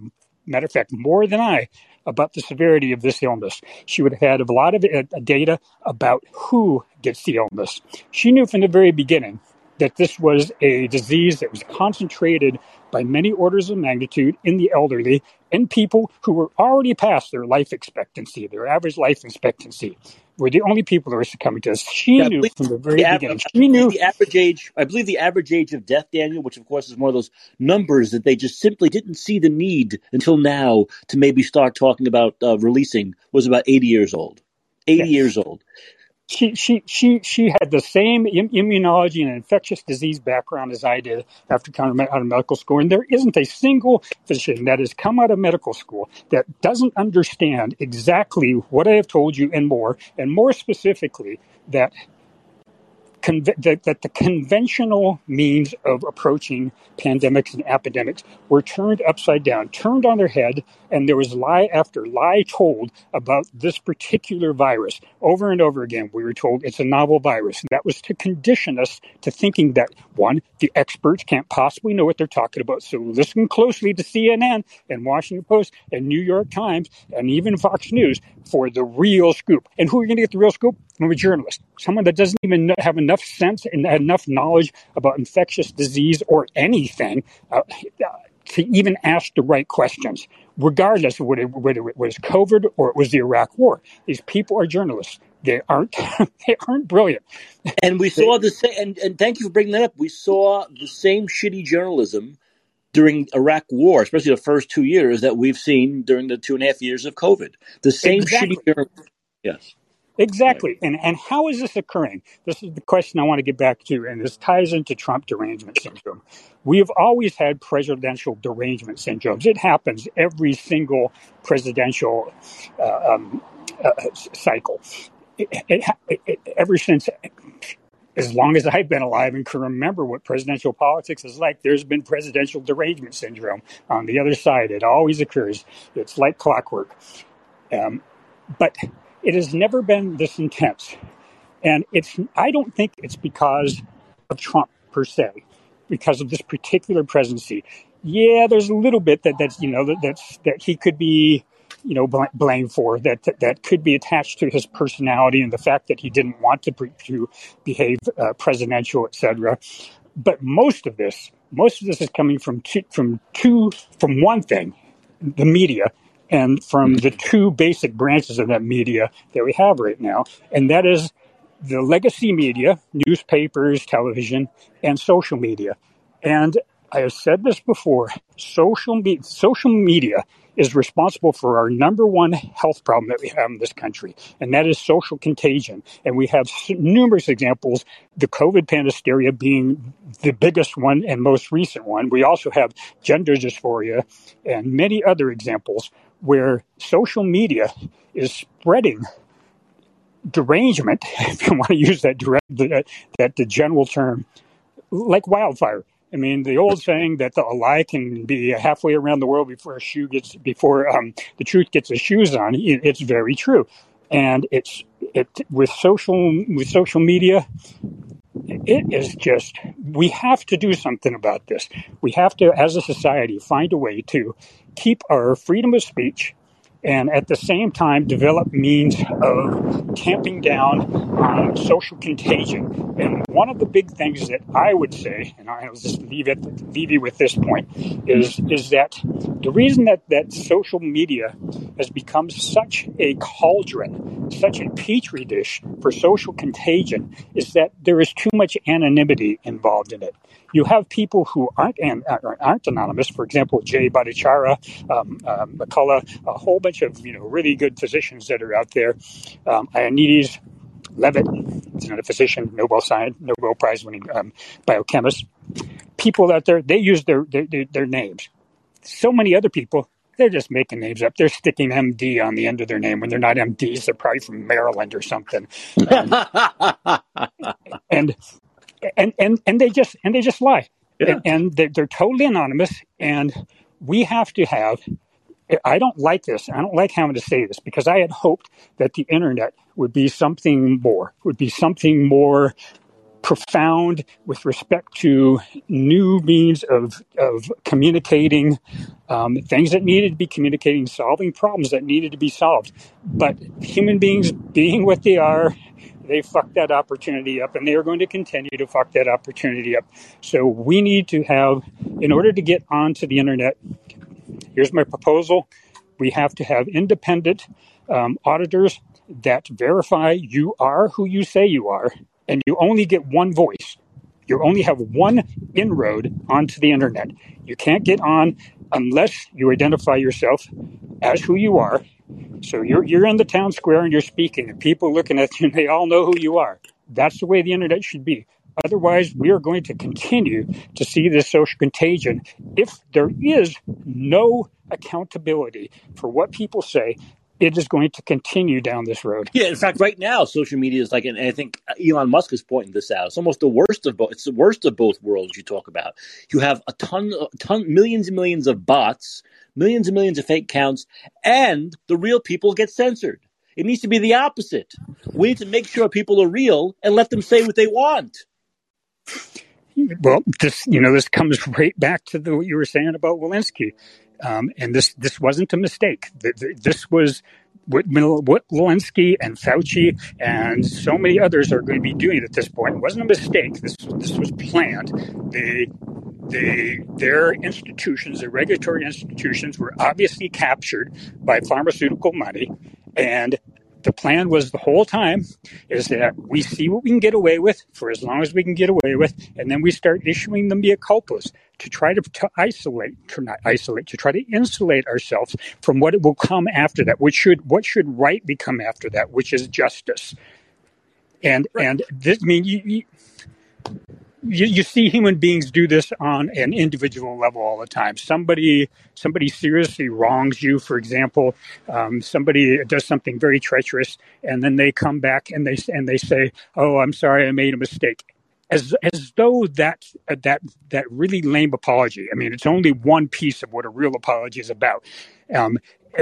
Speaker 2: matter of fact, more than I, about the severity of this illness. She would have had a lot of uh, data about who gets the illness. She knew from the very beginning that this was a disease that was concentrated by many orders of magnitude in the elderly and people who were already past their life expectancy, their average life expectancy. Were the only people that were succumbing to this. She
Speaker 1: Yeah,
Speaker 2: knew from the very
Speaker 1: the
Speaker 2: beginning. She knew,
Speaker 1: the average age. I believe the average age of death, Daniel, which of course is one of those numbers that they just simply didn't see the need until now to maybe start talking about uh, releasing, was about eighty years old. Eighty years old.
Speaker 2: She she she she had the same immunology and infectious disease background as I did after coming out of medical school, and there isn't a single physician that has come out of medical school that doesn't understand exactly what I have told you and more, and more specifically that that, that the conventional means of approaching pandemics and epidemics were turned upside down, turned on their head, and there was lie after lie told about this particular virus. Over and over again, we were told it's a novel virus. That was to condition us to thinking that, one, the experts can't possibly know what they're talking about. So listen closely to CNN and Washington Post and New York Times and even Fox News for the real scoop. And who are you going to get the real scoop? From a journalist, someone that doesn't even have enough sense and enough knowledge about infectious disease or anything uh, to even ask the right questions, regardless of whether, whether it was COVID or it was the Iraq War. These people are journalists. They aren't. <laughs> they aren't brilliant.
Speaker 1: And we saw the same. And, and thank you for bringing that up. We saw the same shitty journalism during Iraq War, especially the first two years that we've seen during the two and a half years of COVID. The same shitty journalism. Yes.
Speaker 2: Exactly. And and how is this occurring? This is the question I want to get back to, and this ties into Trump derangement syndrome. We have always had presidential derangement syndromes. It happens every single presidential uh, um, uh, cycle. It, it, it, it, ever since, as long as I've been alive and can remember what presidential politics is like, there's been presidential derangement syndrome on the other side. It always occurs. It's like clockwork. Um, but it has never been this intense. And it's I don't think it's because of Trump per se, because of this particular presidency. Yeah, there's a little bit that that's you know that that's that he could be you know bl- blamed for that, that that could be attached to his personality and the fact that he didn't want to pre- to behave uh, presidential, etc. But most of this, most of this is coming from two, from two from one thing, the media, and from the mm-hmm. two basic branches of that media that we have right now, and that is the legacy media, newspapers, television, and social media. And I have said this before: social me- social media is responsible for our number one health problem that we have in this country, and that is social contagion. And we have s- numerous examples, the COVID panhysteria being the biggest one and most recent one. We also have gender dysphoria and many other examples where social media is spreading derangement, <laughs> if you want to use that direct, that, that the general term, like wildfire. I mean, the old saying that the, a lie can be halfway around the world before a shoe gets before um, the truth gets the shoes on. it- It's very true, and it's it with social with social media. It is just we have to do something about this. We have to, as a society, find a way to keep our freedom of speech and at the same time develop means of tamping down on social contagion. And one of the big things that I would say, and I'll just leave it leave you with this point, is is that the reason that, that social media has become such a cauldron, such a petri dish for social contagion, is that there is too much anonymity involved in it. You have people who aren't an, aren't anonymous. For example, Jay Bhattacharya, um, um, McCullough, a whole bunch of you know really good physicians that are out there. Um, Ioannidis Levitt, he's not a physician, Nobel science, Nobel Prize winning um, biochemist. People out there, they use their, their their their names. So many other people, they're just making names up. They're sticking MD on the end of their name when they're not MDs. They're probably from Maryland or something. Um, <laughs> and and and and they just and they just lie.
Speaker 1: Yeah.
Speaker 2: and, they're, they're totally anonymous. And we have to have i don't like this. I don't like having to say this because i had hoped that the internet would be something more would be something more profound with respect to new means of of communicating um, things that needed to be communicating solving problems that needed to be solved. But human beings being what they are they fucked that opportunity up and they are going to continue to fuck that opportunity up. So we need to have, in order to get onto the internet, here's my proposal. We have to have independent um, auditors that verify you are who you say you are, and you only get one voice. You only have one inroad onto the internet. You can't get on unless you identify yourself as who you are. So you're you're in the town square and you're speaking, and people looking at <laughs> you, and they all know who you are. That's the way the internet should be. Otherwise, we are going to continue to see this social contagion if there is no accountability for what people say. It is going to continue down this road.
Speaker 1: Yeah, in fact, right now, social media is like, and I think Elon Musk is pointing this out. It's almost the worst of both. It's the worst of both worlds. You talk about. You have a ton, a ton, millions and millions of bots, millions and millions of fake accounts, and the real people get censored. It needs to be the opposite. We need to make sure people are real and let them say what they want.
Speaker 2: Well, this you know this comes <laughs> right back to the, what you were saying about Walensky, um, and this this wasn't a mistake. This was what, Walensky and Fauci and so many others are going to be doing at this point. It wasn't a mistake. This this was planned. The the their institutions, the regulatory institutions, were obviously captured by pharmaceutical money, and the plan was the whole time is that we see what we can get away with for as long as we can get away with, and then we start issuing them mea culpas to try to, to isolate, to not isolate, to try to insulate ourselves from what will come after that. Which should what should right become after that, which is justice. And right. and this I mean you, you you, you see human beings do this on an individual level all the time. Somebody somebody seriously wrongs you, for example, um, somebody does something very treacherous, and then they come back and they and they say, "Oh, I'm sorry, I made a mistake." As, as though that that that really lame apology. I mean, it's only one piece of what a real apology is about. Um,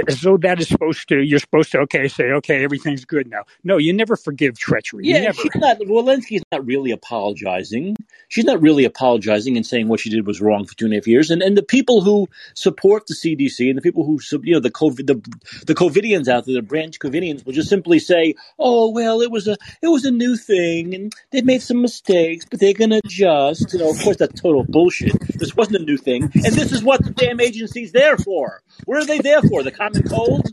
Speaker 2: as though that is supposed to you're supposed to okay say okay everything's good now. No you never forgive treachery.
Speaker 1: Yeah
Speaker 2: never.
Speaker 1: she's not Walensky's not really apologizing. She's not really apologizing and saying what she did was wrong for two and a half years. And and the people who support the CDC and the people who you know the COVID the the COVIDians out there the branch COVIDians will just simply say oh well it was a it was a new thing and they made some mistakes but they're gonna adjust. You know of course that's total bullshit. This wasn't a new thing. And this is what the damn agency's there for. What are they there for? The common cold?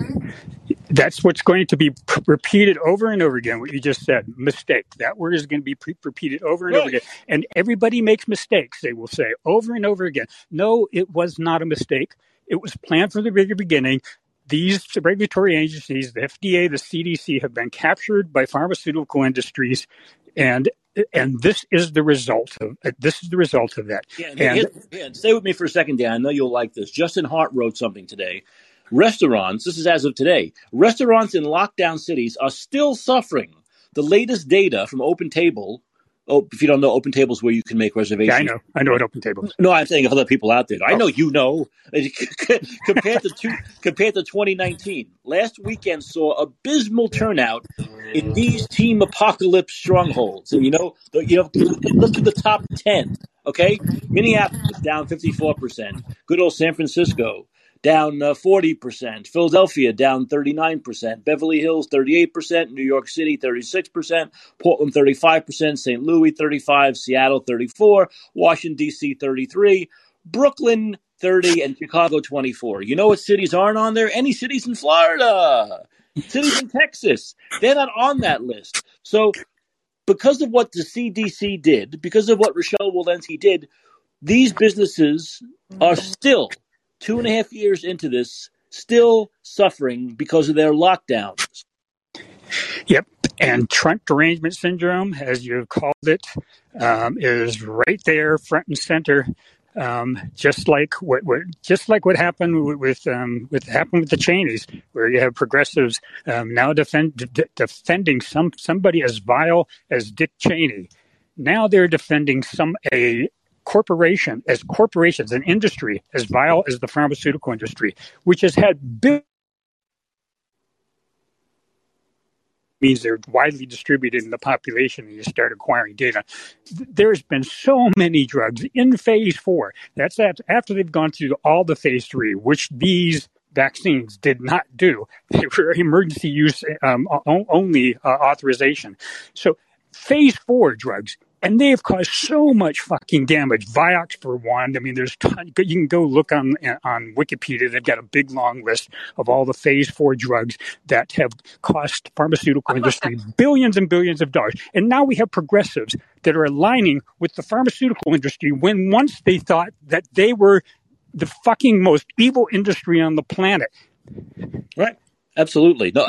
Speaker 2: That's what's going to be p- repeated over and over again. What you just said, mistake. That word is going to be pre- repeated over and right. over again. And everybody makes mistakes. They will say over and over again. No, it was not a mistake. It was planned from the very beginning. These regulatory agencies, the FDA, the CDC, have been captured by pharmaceutical industries, and and this is the result of uh, this is the result of that.
Speaker 1: Yeah, and, and stay with me for a second, Dan. I know you'll like this. Justin Hart wrote something today Restaurants, this is as of today, restaurants in lockdown cities are still suffering. The latest data from Open Table. Oh, if you don't know, Open Table is where you can make reservations.
Speaker 2: Yeah, I know. I know what Open Table is.
Speaker 1: No, I'm saying other people out there. I oh. know you know. <laughs> compared to two, compared to 2019, last weekend saw abysmal turnout in these team apocalypse strongholds. And you know, the, you know, look at the top 10. Okay, Minneapolis down 54 percent. Good old San Francisco down uh, 40%. Philadelphia down 39%. Beverly Hills 38%. New York City 36%. Portland 35%. St. Louis 35. Seattle 34. Washington D.C. 33. Brooklyn 30 and Chicago 24. You know what cities aren't on there? Any cities in Florida. Cities in Texas. They're not on that list. So because of what the CDC did, because of what Rochelle Walensky did, these businesses are still two and a half years into this, still suffering because of their lockdowns.
Speaker 2: Yep. And Trump derangement syndrome, as you've called it, um, is right there, front and center. Um, just like what, what, just like what happened with with, um, with happened with the Cheneys, where you have progressives um, now defend, defending some somebody as vile as Dick Cheney. Now they're defending some a corporation, as corporations, an industry as vile as the pharmaceutical industry, which has had big means they're widely distributed in the population and you start acquiring data. There's been so many drugs in phase four. That's after they've gone through all the phase three, which these vaccines did not do. They were emergency use um, only uh, authorization. So phase four drugs and they have caused so much fucking damage. Vioxx for one. I mean, there's ton, you can go look on on Wikipedia. They've got a big long list of all the phase four drugs that have cost pharmaceutical industry billions and billions of dollars. And now we have progressives that are aligning with the pharmaceutical industry when once they thought that they were the fucking most evil industry on the planet.
Speaker 1: Right. Absolutely. No,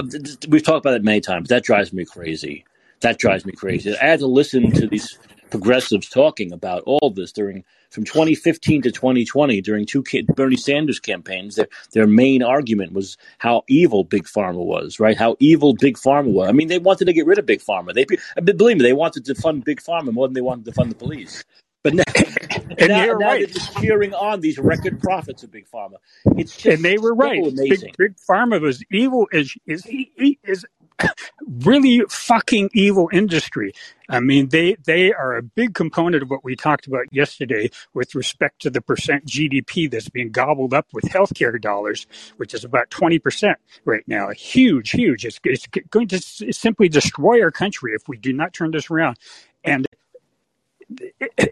Speaker 1: we've talked about it many times. That drives me crazy. That drives me crazy. I had to listen to these progressives talking about all this during from 2015 to 2020 during two Bernie Sanders campaigns. Their their main argument was how evil Big Pharma was, right? How evil Big Pharma was. I mean, they wanted to get rid of Big Pharma. They believe me, they wanted to fund Big Pharma more than they wanted to fund the police. But now, <laughs> and now, now right. they're just cheering on these record profits of Big Pharma. It's just
Speaker 2: and they were right.
Speaker 1: Amazing.
Speaker 2: Big, Big Pharma was evil. Is is is really fucking evil industry. I mean, they they are a big component of what we talked about yesterday with respect to the percent GDP that's being gobbled up with healthcare dollars, which is about twenty percent right now. Huge, huge. It's, it's going to simply destroy our country if we do not turn this around.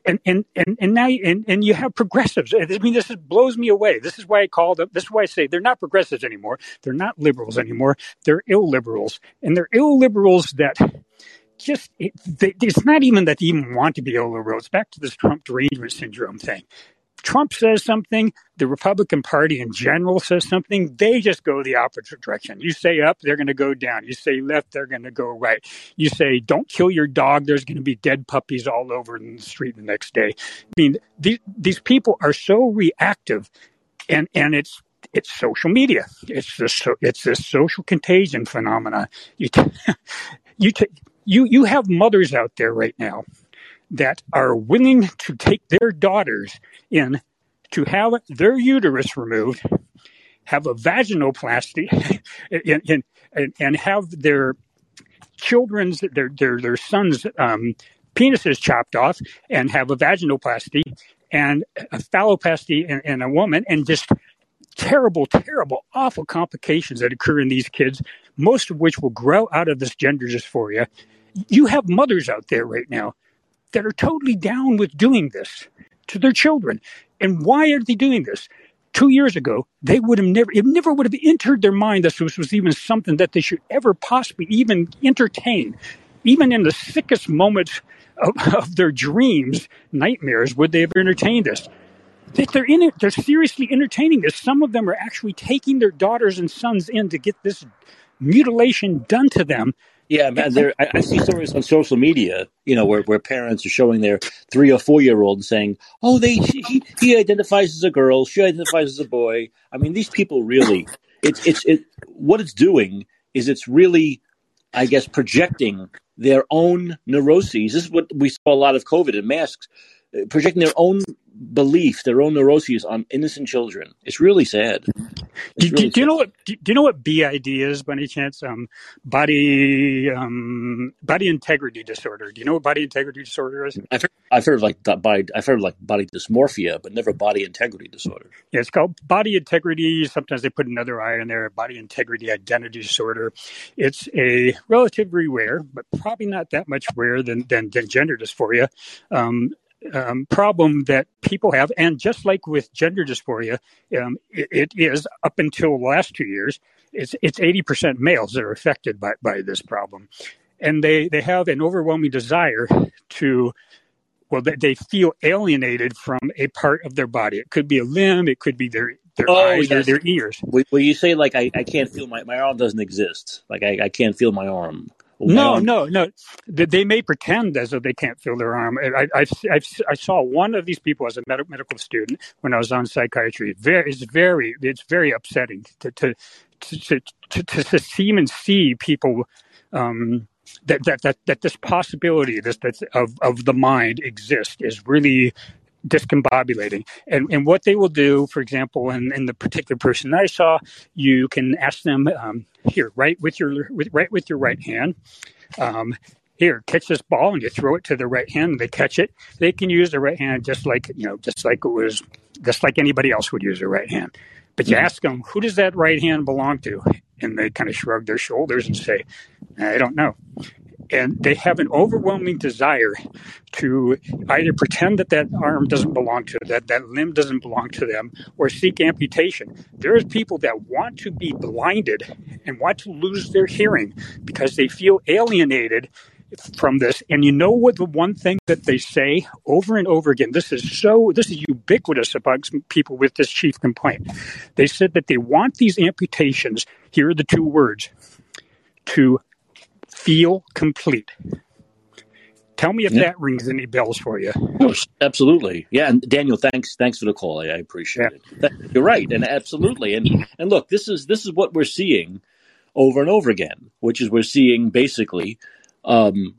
Speaker 2: And and and and, now and, and you have progressives. I mean, this is, blows me away. This is why I call them. This is why I say they're not progressives anymore. They're not liberals anymore. They're illiberals, and they're illiberals that just it, they, it's not even that they even want to be illiberal. It's back to this Trump derangement syndrome thing. Trump says something, the Republican Party in general says something, they just go the opposite direction. You say up, they're going to go down. You say left, they're going to go right. You say don't kill your dog, there's going to be dead puppies all over in the street the next day. I mean, these, these people are so reactive, and and it's it's social media. It's this it's this social contagion phenomenon. You t- <laughs> you t- you you have mothers out there right now that are willing to take their daughters in to have their uterus removed, have a vaginoplasty, <laughs> and, and, and have their children's their their their sons' um, penises chopped off, and have a vaginoplasty and a phalloplasty in, in a woman, and just terrible, terrible, awful complications that occur in these kids, most of which will grow out of this gender dysphoria. You have mothers out there right now that are totally down with doing this to their children. And why are they doing this? Two years ago, they would have never, it never would have entered their mind that this was even something that they should ever possibly even entertain. Even in the sickest moments of, <laughs> of their dreams, nightmares, would they have entertained this? That they're in it, they're seriously entertaining this. Some of them are actually taking their daughters and sons in to get this mutilation done to them
Speaker 1: yeah, man. There, I, I, see stories on social media, you know, where, where parents are showing their three or four year old saying, "Oh, they he, he identifies as a girl, she identifies as a boy." I mean, these people really, it's it's it. What it's doing is it's really, I guess, projecting their own neuroses. This is what we saw a lot of COVID and masks, uh, projecting their own belief, their own neuroses on innocent children. It's really sad.
Speaker 2: It's do, really do, do, you know what? Do, you know what BID is by any chance? Um, body um, body integrity disorder. Do you know what body integrity disorder is?
Speaker 1: I've heard, I've heard like body. I've heard like body dysmorphia, but never body integrity disorder.
Speaker 2: Yeah, it's called body integrity. Sometimes they put another I in there. Body integrity identity disorder. It's a relatively rare, but probably not that much rare than than, than gender dysphoria. Um, um, problem that people have, and just like with gender dysphoria, um, it, it is up until the last two years, it's it's eighty percent males that are affected by by this problem, and they they have an overwhelming desire to. Well, they, they feel alienated from a part of their body. It could be a limb. It could be their their oh, eyes yes. or their ears.
Speaker 1: Well, you say like I, I can't feel my my arm doesn't exist. Like I, I can't feel my arm.
Speaker 2: No, no, no. They may pretend as though they can't feel their arm. I, I, I, I saw one of these people as a med- medical student when I was on psychiatry. Very, it's very, it's very upsetting to to to to, to, to see and see people. Um, that, that that that this possibility this that's of of the mind exists is really discombobulating. And, and what they will do, for example, in, in the particular person that I saw, you can ask them um, here, right with your with, right with your right hand. Um, here, catch this ball, and you throw it to the right hand, and they catch it. They can use the right hand just like you know, just like it was, just like anybody else would use their right hand. But you mm-hmm. ask them, who does that right hand belong to? And they kind of shrug their shoulders and say, I don't know and they have an overwhelming desire to either pretend that that arm doesn't belong to that that limb doesn't belong to them or seek amputation. There's people that want to be blinded and want to lose their hearing because they feel alienated from this. And you know what the one thing that they say over and over again this is so this is ubiquitous about people with this chief complaint. They said that they want these amputations here are the two words to feel complete. Tell me if yeah. that rings any bells for you.
Speaker 1: absolutely. Yeah, and Daniel, thanks, thanks for the call. I, I appreciate yeah. it. You're right, and absolutely, and and look, this is this is what we're seeing over and over again, which is we're seeing basically um,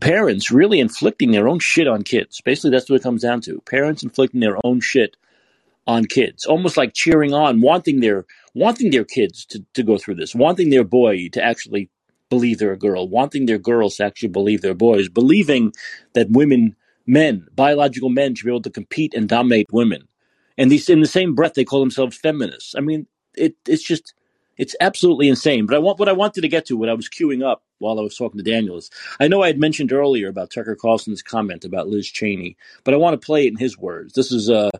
Speaker 1: parents really inflicting their own shit on kids. Basically, that's what it comes down to: parents inflicting their own shit on kids, almost like cheering on, wanting their wanting their kids to, to go through this, wanting their boy to actually believe they're a girl, wanting their girls to actually believe they're boys, believing that women, men, biological men should be able to compete and dominate women. And these in the same breath they call themselves feminists. I mean, it it's just it's absolutely insane. But I want what I wanted to get to, what I was queuing up while I was talking to Daniel is I know I had mentioned earlier about Tucker Carlson's comment about Liz Cheney, but I want to play it in his words. This is uh,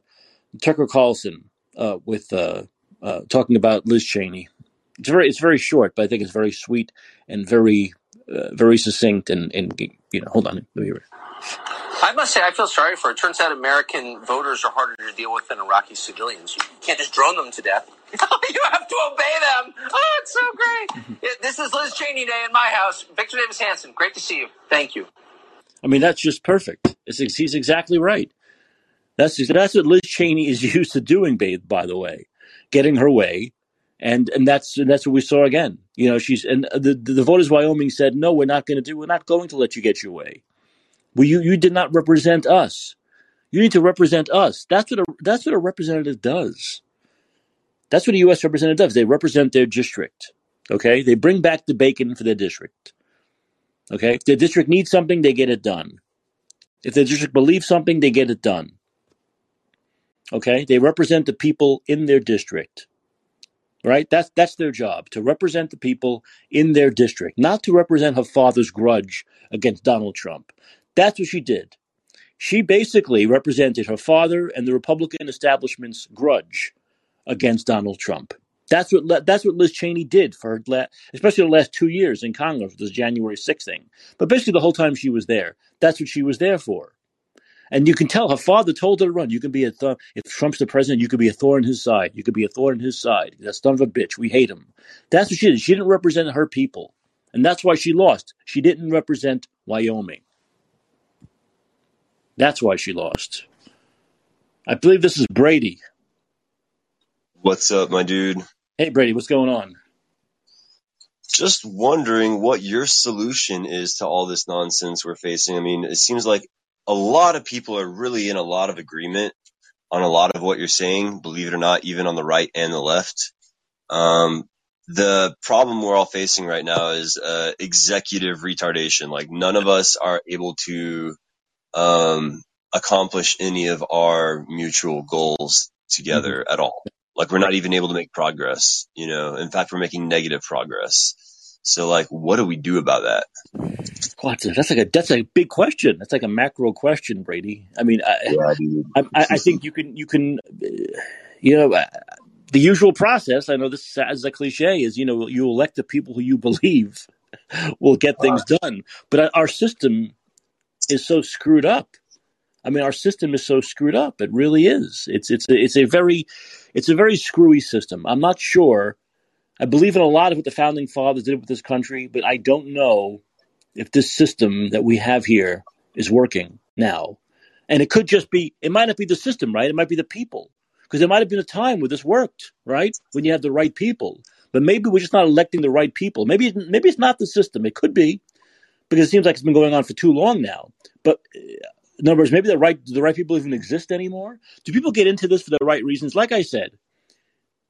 Speaker 1: Tucker Carlson uh, with uh, uh talking about Liz Cheney. It's very it's very short, but I think it's very sweet and very uh, very succinct and, and you know hold on let me
Speaker 3: I must say, I feel sorry for it. Turns out American voters are harder to deal with than Iraqi civilians. You can't just drone them to death. <laughs> you have to obey them. Oh, it's so great. Yeah, this is Liz Cheney Day in my house. Victor Davis Hanson, great to see you. Thank you.
Speaker 1: I mean, that's just perfect. It's, he's exactly right. That's that's what Liz Cheney is <laughs> used to doing. babe, By the way, getting her way and and that's and that's what we saw again. You know, she's and the the voters Wyoming said, no, we're not going to do. We're not going to let you get your way. Well, you you did not represent us. You need to represent us. That's what a that's what a representative does. That's what a U.S. representative does. They represent their district. Okay, they bring back the bacon for their district. Okay, if their district needs something, they get it done. If their district believes something, they get it done. Okay, they represent the people in their district right? That's that's their job to represent the people in their district, not to represent her father's grudge against Donald Trump. That's what she did. She basically represented her father and the Republican establishment's grudge against Donald Trump. That's what that's what Liz Cheney did for her, especially the last two years in Congress, the January 6th thing. But basically, the whole time she was there, that's what she was there for. And you can tell her father told her to run. You can be a th- if Trump's the president, you could be a thorn in his side. You could be a thorn in his side. That son of a bitch. We hate him. That's what she did. She didn't represent her people, and that's why she lost. She didn't represent Wyoming. That's why she lost. I believe this is Brady.
Speaker 4: What's up, my dude?
Speaker 1: Hey, Brady. What's going on?
Speaker 4: Just wondering what your solution is to all this nonsense we're facing. I mean, it seems like a lot of people are really in a lot of agreement on a lot of what you're saying, believe it or not, even on the right and the left. Um, the problem we're all facing right now is uh, executive retardation. Like none of us are able to um, accomplish any of our mutual goals together mm-hmm. at all. Like we're not even able to make progress. You know, in fact, we're making negative progress. So like, what do we do about that?
Speaker 1: That's, a, that's like a that's a big question. That's like a macro question, Brady. I mean, I, yeah, I, I, I, think you can you can, you know, uh, the usual process. I know this is a cliche. Is you know you elect the people who you believe <laughs> will get things done, but our system is so screwed up. I mean, our system is so screwed up. It really is. It's it's a, it's a very it's a very screwy system. I'm not sure I believe in a lot of what the founding fathers did with this country, but I don't know if this system that we have here is working now. And it could just be, it might not be the system, right? It might be the people. Because there might have been a time where this worked, right? When you have the right people. But maybe we're just not electing the right people. Maybe, maybe it's not the system. It could be, because it seems like it's been going on for too long now. But in other words, maybe the right, the right people even exist anymore. Do people get into this for the right reasons? Like I said,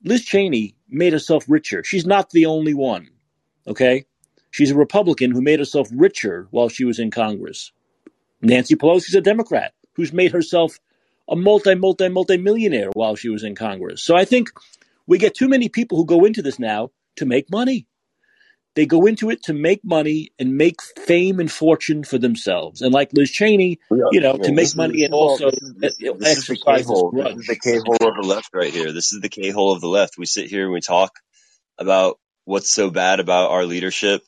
Speaker 1: Liz Cheney made herself richer. She's not the only one. Okay? She's a Republican who made herself richer while she was in Congress. Nancy Pelosi's a Democrat who's made herself a multi, multi, multi millionaire while she was in Congress. So I think we get too many people who go into this now to make money. They go into it to make money and make fame and fortune for themselves. And like Liz Cheney,
Speaker 4: Yeah,
Speaker 1: you know,
Speaker 4: yeah,
Speaker 1: to make money and
Speaker 4: all
Speaker 1: also
Speaker 4: this is this, this is the
Speaker 1: exercise
Speaker 4: K-hole. This is the. K-hole of the left right here. This is the K-hole of the left. We sit here and we talk about what's so bad about our leadership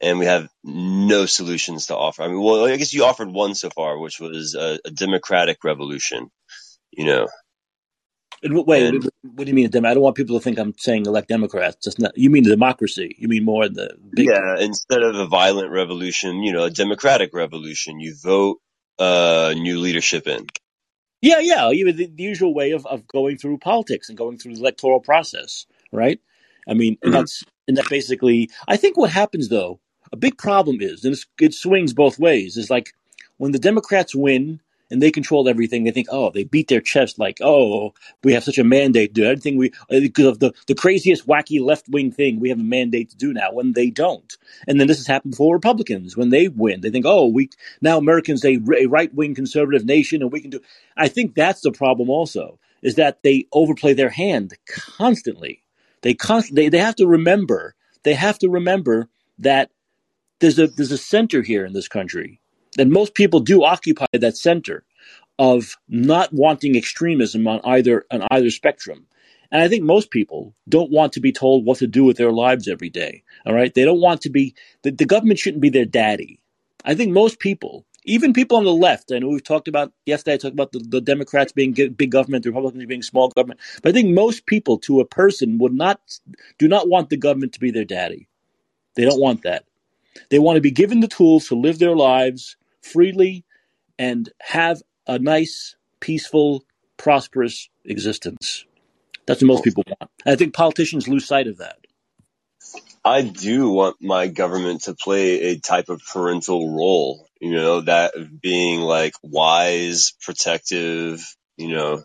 Speaker 4: and we have no solutions to offer. I mean, well, I guess you offered one so far, which was a, a democratic revolution, you know,
Speaker 1: And wait, wait,
Speaker 4: and
Speaker 1: what do you mean? I don't want people to think I'm saying elect Democrats. That's not. You mean democracy? You mean more the big?
Speaker 4: yeah, instead of a violent revolution, you know, a democratic revolution, you vote uh new leadership in.
Speaker 1: Yeah, yeah. Even the, the usual way of, of going through politics and going through the electoral process, right? I mean, and
Speaker 4: Mhm.
Speaker 1: that's and that basically. I think what happens though, a big problem is, and it's, it swings both ways. Is like when the Democrats win and they control everything, they think, oh, they beat their chest, like, oh, we have such a mandate to do everything. We uh, because of the the craziest, wacky left wing thing we have a mandate to do now. When they don't, and then this has happened for Republicans when they win, they think, oh, we now Americans a, a right wing conservative nation, and we can do. I think that's the problem also is that they overplay their hand constantly. They const- they, they have to remember they have to remember that there's a there's a center here in this country, and most people do occupy that center of not wanting extremism on either on either spectrum. And I think most people don't want to be told what to do with their lives every day. All right, they don't want to be the, the government shouldn't be their daddy. I think most people, even people on the left, I know we've talked about yesterday. I talked about the, the Democrats being big government, the Republicans being small government. But I think most people, to a person, would not do not want the government to be their daddy. They don't want that. They want to be given the tools to live their lives freely and have a nice, peaceful, prosperous existence. That's what most people want. I think politicians lose sight of that.
Speaker 4: I do want my government to play a type of parental role, you know, that being like wise, protective, you know,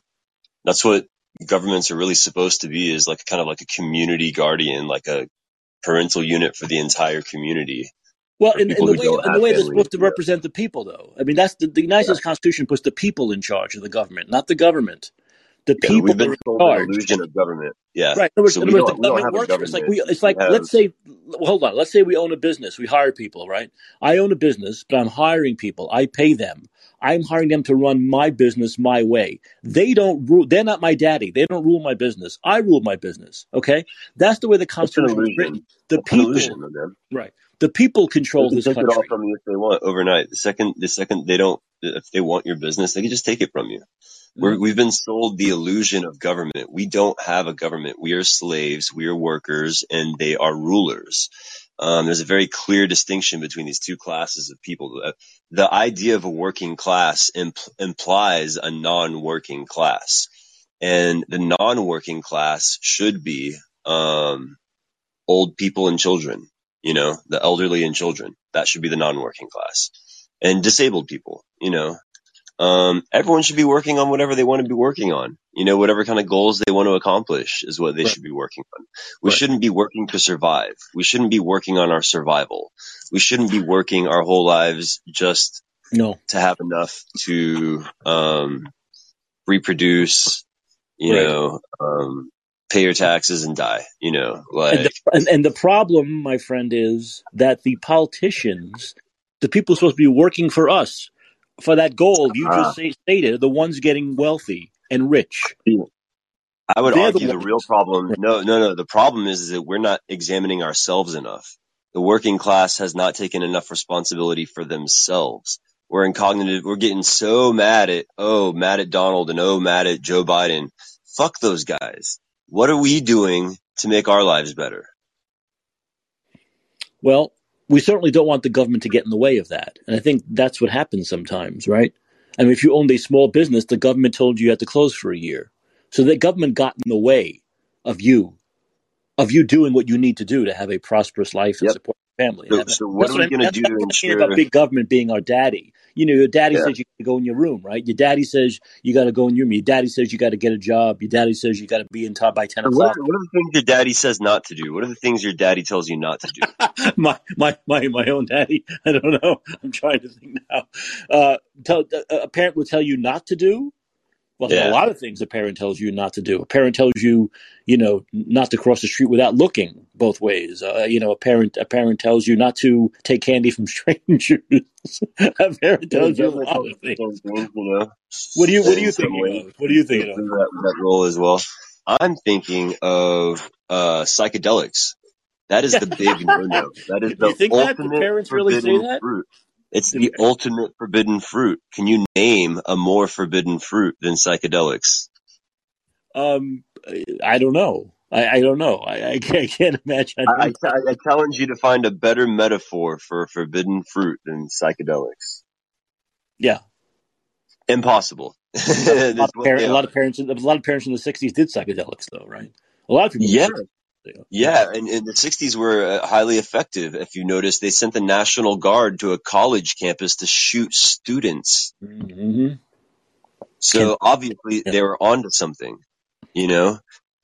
Speaker 4: that's what governments are really supposed to be is like kind of like a community guardian, like a parental unit for the entire community
Speaker 1: Well, in, in the way in the way they're supposed to represent the people, though. I mean, that's the, the United
Speaker 4: Yeah.
Speaker 1: States Constitution puts the people in charge of the government, not the government. The
Speaker 4: Yeah,
Speaker 1: people
Speaker 4: we've
Speaker 1: are
Speaker 4: been
Speaker 1: in
Speaker 4: sold an
Speaker 1: charge.
Speaker 4: illusion of government. Yeah.
Speaker 1: Right. In other words,
Speaker 4: So
Speaker 1: in words, the government works. It's like we. It's like
Speaker 4: have
Speaker 1: let's say, hold on. Let's say we own a business. We hire people, right? I own a business, but I'm hiring people. I pay them. I'm hiring them to run my business my way. They don't rule. They're not my daddy. They don't rule my business. I rule my business. Okay. That's the way the Constitution was written. The
Speaker 4: That's
Speaker 1: people, right? The people control this
Speaker 4: take it all from you if they want overnight. The second, the second they don't, if they want your business, they can just take it from you. We're,
Speaker 1: Mhm.
Speaker 4: we've been sold the illusion of government. We don't have a government. We are slaves. We are workers, and they are rulers. Um, there's a very clear distinction between these two classes of people. The, the idea of a working class impl- implies a non-working class, and the non-working class should be um, old people and children. You know, the elderly and children. That should be the non-working class, and disabled people. You know, um, everyone should be working on whatever they want to be working on. You know, whatever kind of goals they want to accomplish is what they
Speaker 1: Right.
Speaker 4: should be working on. We
Speaker 1: Right.
Speaker 4: shouldn't be working to survive. We shouldn't be working on our survival. We shouldn't be working our whole lives just
Speaker 1: No.
Speaker 4: to have enough to um, reproduce. You
Speaker 1: Right.
Speaker 4: know, um, pay your taxes and die. You know,
Speaker 1: And
Speaker 4: like
Speaker 1: the, and, and the problem, my friend, is that the politicians, the people supposed to be working for us, for that goal you
Speaker 4: uh,
Speaker 1: just say, stated, the ones getting wealthy and rich,
Speaker 4: I would
Speaker 1: they're the
Speaker 4: argue the real problem. No, no, no. The problem is, is that we're not examining ourselves enough. The working class has not taken enough responsibility for themselves. We're in cognitive. We're getting so mad at oh, mad at Donald and oh, mad at Joe Biden. Fuck those guys. What are we doing to make our lives better?
Speaker 1: Well, we certainly don't want the government to get in the way of that. And I think that's what happens sometimes, right? I mean, if you owned a small business, the government told you you had to close for a year. So the government got in the way of you, of you doing what you need to do to have a prosperous life and
Speaker 4: Yep.
Speaker 1: support family.
Speaker 4: So, so what are
Speaker 1: what
Speaker 4: we going to do to
Speaker 1: what mean about big government being our daddy. You know, your daddy
Speaker 4: Yeah.
Speaker 1: says you got to go in your room, right? Your daddy says you got to go in your room. Your daddy says you got to get a job. Your daddy says you got to be in time by 10
Speaker 4: So what
Speaker 1: o'clock.
Speaker 4: are, what are the things your daddy says not to do? What are the things your daddy tells you not to do? <laughs>
Speaker 1: my my my my own daddy. <laughs> I don't know. I'm trying to think now. Uh, tell, a parent would tell you not to do. Well, there are
Speaker 4: Yeah.
Speaker 1: a lot of things a parent tells you not to do. A parent tells you, you know, not to cross the street without looking both ways. Uh, you know, a parent a parent tells you not to take candy from <laughs> strangers. a parent tells you a lot of things. What do you What are
Speaker 4: in
Speaker 1: you
Speaker 4: some
Speaker 1: thinking
Speaker 4: ways,
Speaker 1: of? What are you
Speaker 4: they
Speaker 1: thinking
Speaker 4: play
Speaker 1: of?
Speaker 4: that, that role as well. I'm thinking of uh, psychedelics. That is <laughs> the big no-no. That is
Speaker 1: Do you
Speaker 4: the
Speaker 1: think that? Do
Speaker 4: ultimate
Speaker 1: parents really say that?
Speaker 4: fruit. It's the ultimate forbidden fruit. Can you name a more forbidden fruit than psychedelics?
Speaker 1: Um, I don't know. I, I don't know. I, I can't, I can't imagine. I
Speaker 4: I, I,
Speaker 1: don't know.
Speaker 4: I challenge you to find a better metaphor for forbidden fruit than psychedelics.
Speaker 1: Yeah,
Speaker 4: Impossible. <laughs>
Speaker 1: a lot of parents. A lot of parents. A lot of parents in the '60s did psychedelics, though, right? A lot of people.
Speaker 4: Yeah,
Speaker 1: 60s. Yeah.
Speaker 4: And, and the 60s were uh, highly effective. If you notice, they sent the National Guard to a college campus to shoot students.
Speaker 1: hmm
Speaker 4: So obviously
Speaker 1: Yeah.
Speaker 4: they were onto something, you know?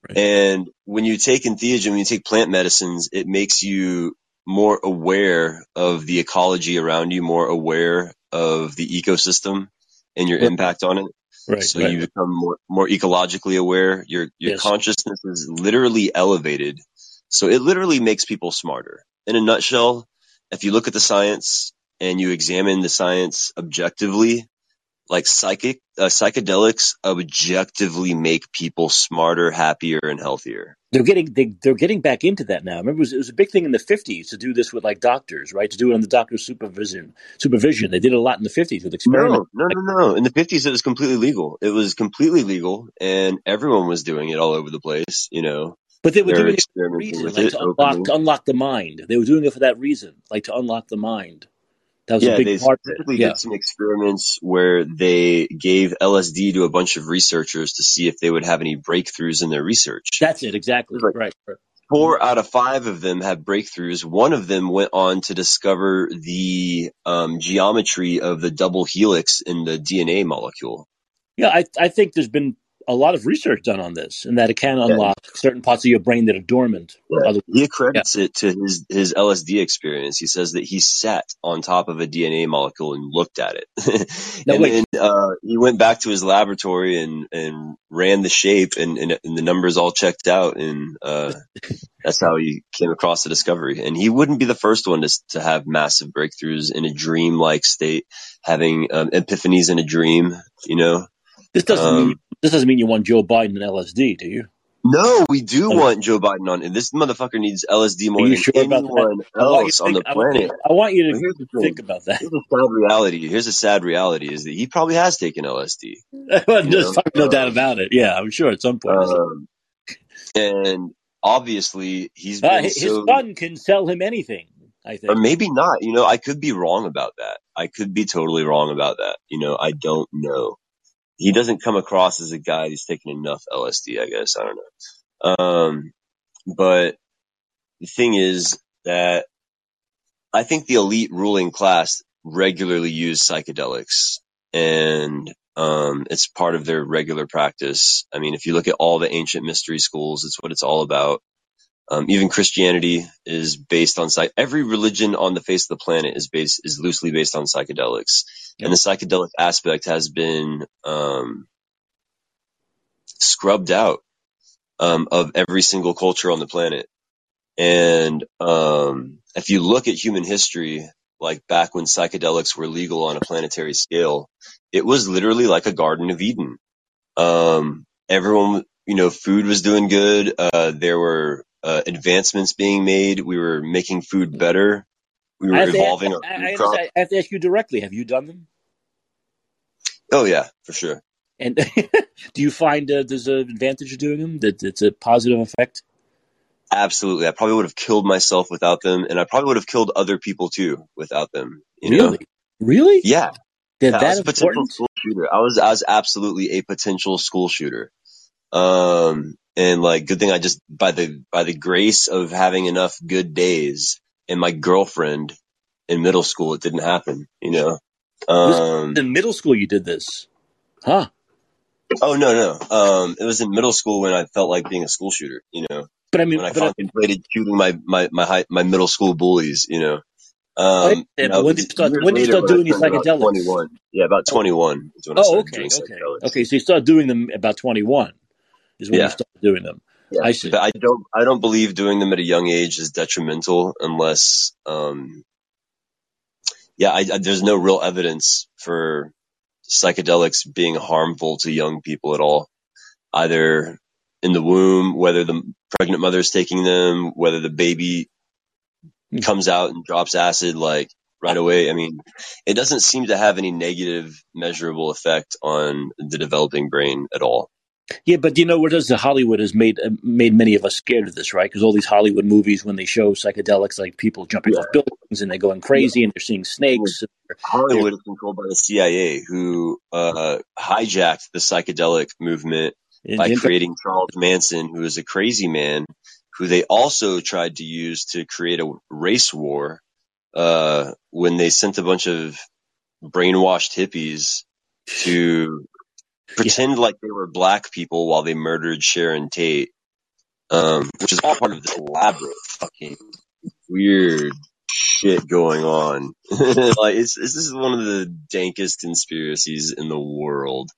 Speaker 1: Right.
Speaker 4: And when you take entheogen, when you take plant medicines, it makes you more aware of the ecology around you, more aware of the ecosystem and your impact on it.
Speaker 1: Right.
Speaker 4: So
Speaker 1: right.
Speaker 4: you become more, more ecologically aware. Your, your
Speaker 1: Yes.
Speaker 4: consciousness is literally elevated. So it literally makes people smarter. In a nutshell, if you look at the science and you examine the science objectively, like psychic, uh, psychedelics objectively make people smarter, happier, and healthier.
Speaker 1: They're getting they, they're getting back into that now. Remember, it was, it was a big thing in the '50s to do this with like doctors, right? To do it under doctor's supervision. Supervision. They did it a lot in the '50s with experiments.
Speaker 4: No, no, no, no. In the 50s, it was completely legal. It was completely legal and everyone was doing it all over the place, you know.
Speaker 1: But they were
Speaker 4: They're
Speaker 1: doing it for a reason, like
Speaker 4: it
Speaker 1: to unlock to unlock the mind. They were doing it for that reason, like to unlock the mind. That was a
Speaker 4: Yeah,
Speaker 1: big
Speaker 4: they
Speaker 1: part Yeah,
Speaker 4: did some experiments where they gave LSD to a bunch of researchers to see if they would have any breakthroughs in their research.
Speaker 1: that's it
Speaker 4: It
Speaker 1: exactly. Right. right.
Speaker 4: four out of five of them had breakthroughs. One of them went on to discover the um, geometry of the double helix in the DNA molecule.
Speaker 1: Yeah, I I think there's been a lot of research done on this, and that it can
Speaker 4: Yeah,
Speaker 1: unlock certain parts of your brain that are dormant.
Speaker 4: yeah. He
Speaker 1: yeah.
Speaker 4: it to his his LSD experience. He says that he sat on top of a DNA molecule and looked at it, <laughs>
Speaker 1: No,
Speaker 4: and
Speaker 1: wait.
Speaker 4: then uh, he went back to his laboratory and and ran the shape, and and, and the numbers all checked out, and uh, <laughs> that's how he came across the discovery. And he wouldn't be the first one to to have massive breakthroughs in a dream like state, having um, epiphanies in a dream. You know.
Speaker 1: This doesn't mean
Speaker 4: Um,
Speaker 1: this doesn't mean you want Joe Biden and LSD, do you?
Speaker 4: no, we do
Speaker 1: Oh,
Speaker 4: want Joe Biden on, and this motherfucker needs LSD more than
Speaker 1: sure
Speaker 4: anyone
Speaker 1: I want you
Speaker 4: else
Speaker 1: to
Speaker 4: on the planet.
Speaker 1: I want you to think
Speaker 4: thing.
Speaker 1: about that.
Speaker 4: Here's a sad reality. Here's a sad reality is that he probably has taken LSD. <laughs> You
Speaker 1: There's
Speaker 4: know,
Speaker 1: no doubt
Speaker 4: um,
Speaker 1: about it. Yeah, I'm sure at some point.
Speaker 4: Um, and obviously he's
Speaker 1: Uh,
Speaker 4: been
Speaker 1: his
Speaker 4: so,
Speaker 1: son can sell him anything. I think, or
Speaker 4: maybe not. You know, I could be wrong about that. I could be totally wrong about that. You know, I don't know. He doesn't come across as a guy who's taken enough LSD. I guess I don't know. Um, but the thing is that I think the elite ruling class regularly use psychedelics and um, it's part of their regular practice. I mean, if you look at all the ancient mystery schools, it's what it's all about. Um, even Christianity is based on psych. Every religion on the face of the planet is based is loosely based on psychedelics. And the psychedelic aspect has been um, scrubbed out um, of every single culture on the planet. And um, if you look at human history, like back when psychedelics were legal on a planetary scale, it was literally like a Garden of Eden. Um, everyone, you know, food was doing good. Uh, there were uh, advancements being made. We were making food better. We were
Speaker 1: to,
Speaker 4: evolving
Speaker 1: I, I, I
Speaker 4: crop.
Speaker 1: I have to ask you directly. Have you done them?
Speaker 4: Oh yeah, for sure.
Speaker 1: And <laughs> do you find uh, there's an advantage of doing them? That it's a positive effect?
Speaker 4: Absolutely. I probably would have killed myself without them, and I probably would have killed other people too without them. You know?
Speaker 1: Really? Really?
Speaker 4: Yeah.
Speaker 1: They're
Speaker 4: Yeah, I was
Speaker 1: that
Speaker 4: a potential school shooter. I was I was absolutely a potential school shooter. Um and like good thing I just by the by the grace of having enough good days and my girlfriend in middle school it didn't happen, you know. Um
Speaker 1: in middle school you did this, huh?
Speaker 4: oh no no. Um it was in middle school when I felt like being a school shooter, you know.
Speaker 1: But I mean,
Speaker 4: When I
Speaker 1: but I,
Speaker 4: contemplated shooting my my my high, my middle school bullies, you know. Um,
Speaker 1: Yeah,
Speaker 4: no,
Speaker 1: but when did you start? When did you start doing these psychedelics?
Speaker 4: 21. Yeah, about
Speaker 1: Oh,
Speaker 4: 21 is when
Speaker 1: oh, okay, okay, okay. So you started doing them about twenty-one is when you
Speaker 4: Yeah,
Speaker 1: started doing them.
Speaker 4: Yeah.
Speaker 1: I see.
Speaker 4: But I don't, I don't believe doing them at a young age is detrimental unless, um, yeah, I, I, there's no real evidence for psychedelics being harmful to young people at all, either in the womb, whether the pregnant mother is taking them, whether the baby comes out and drops acid like right away. I mean, it doesn't seem to have any negative measurable effect on the developing brain at all.
Speaker 1: Yeah, but you know what does the Hollywood has made uh, made many of us scared of this, right? Because all these Hollywood movies, when they show psychedelics, like people jumping
Speaker 4: Yeah,
Speaker 1: off buildings and they're going
Speaker 4: yeah.
Speaker 1: crazy and they're seeing snakes. They're,
Speaker 4: Hollywood is controlled by the CIA, who uh, hijacked the psychedelic movement by creating Charles Manson, who is a crazy man, who they also tried to use to create a race war uh, when they sent a bunch of brainwashed hippies to
Speaker 1: yeah,
Speaker 4: pretend like they were black people while they murdered Sharon Tate, um, which is all part of this elaborate fucking weird shit going on. <laughs> like it's, this is one of the dankest conspiracies in the world.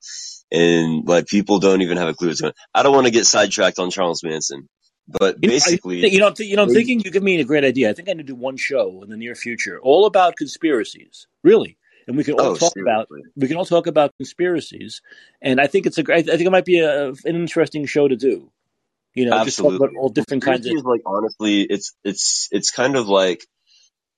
Speaker 4: And like people don't even have a clue what's going on. I don't want to get sidetracked on Charles Manson, but
Speaker 1: You know, I,
Speaker 4: basically
Speaker 1: you know, th- you know, I'm thinking you give me a great idea. I think I'm going to do one show in the near future, all about conspiracies, really, and we can all
Speaker 4: oh,
Speaker 1: talk about we can all talk about conspiracies. And I think it's a great. I think it might be a, an interesting show to do. You know, just talk about all different kinds of.
Speaker 4: like honestly, it's, it's, it's kind of like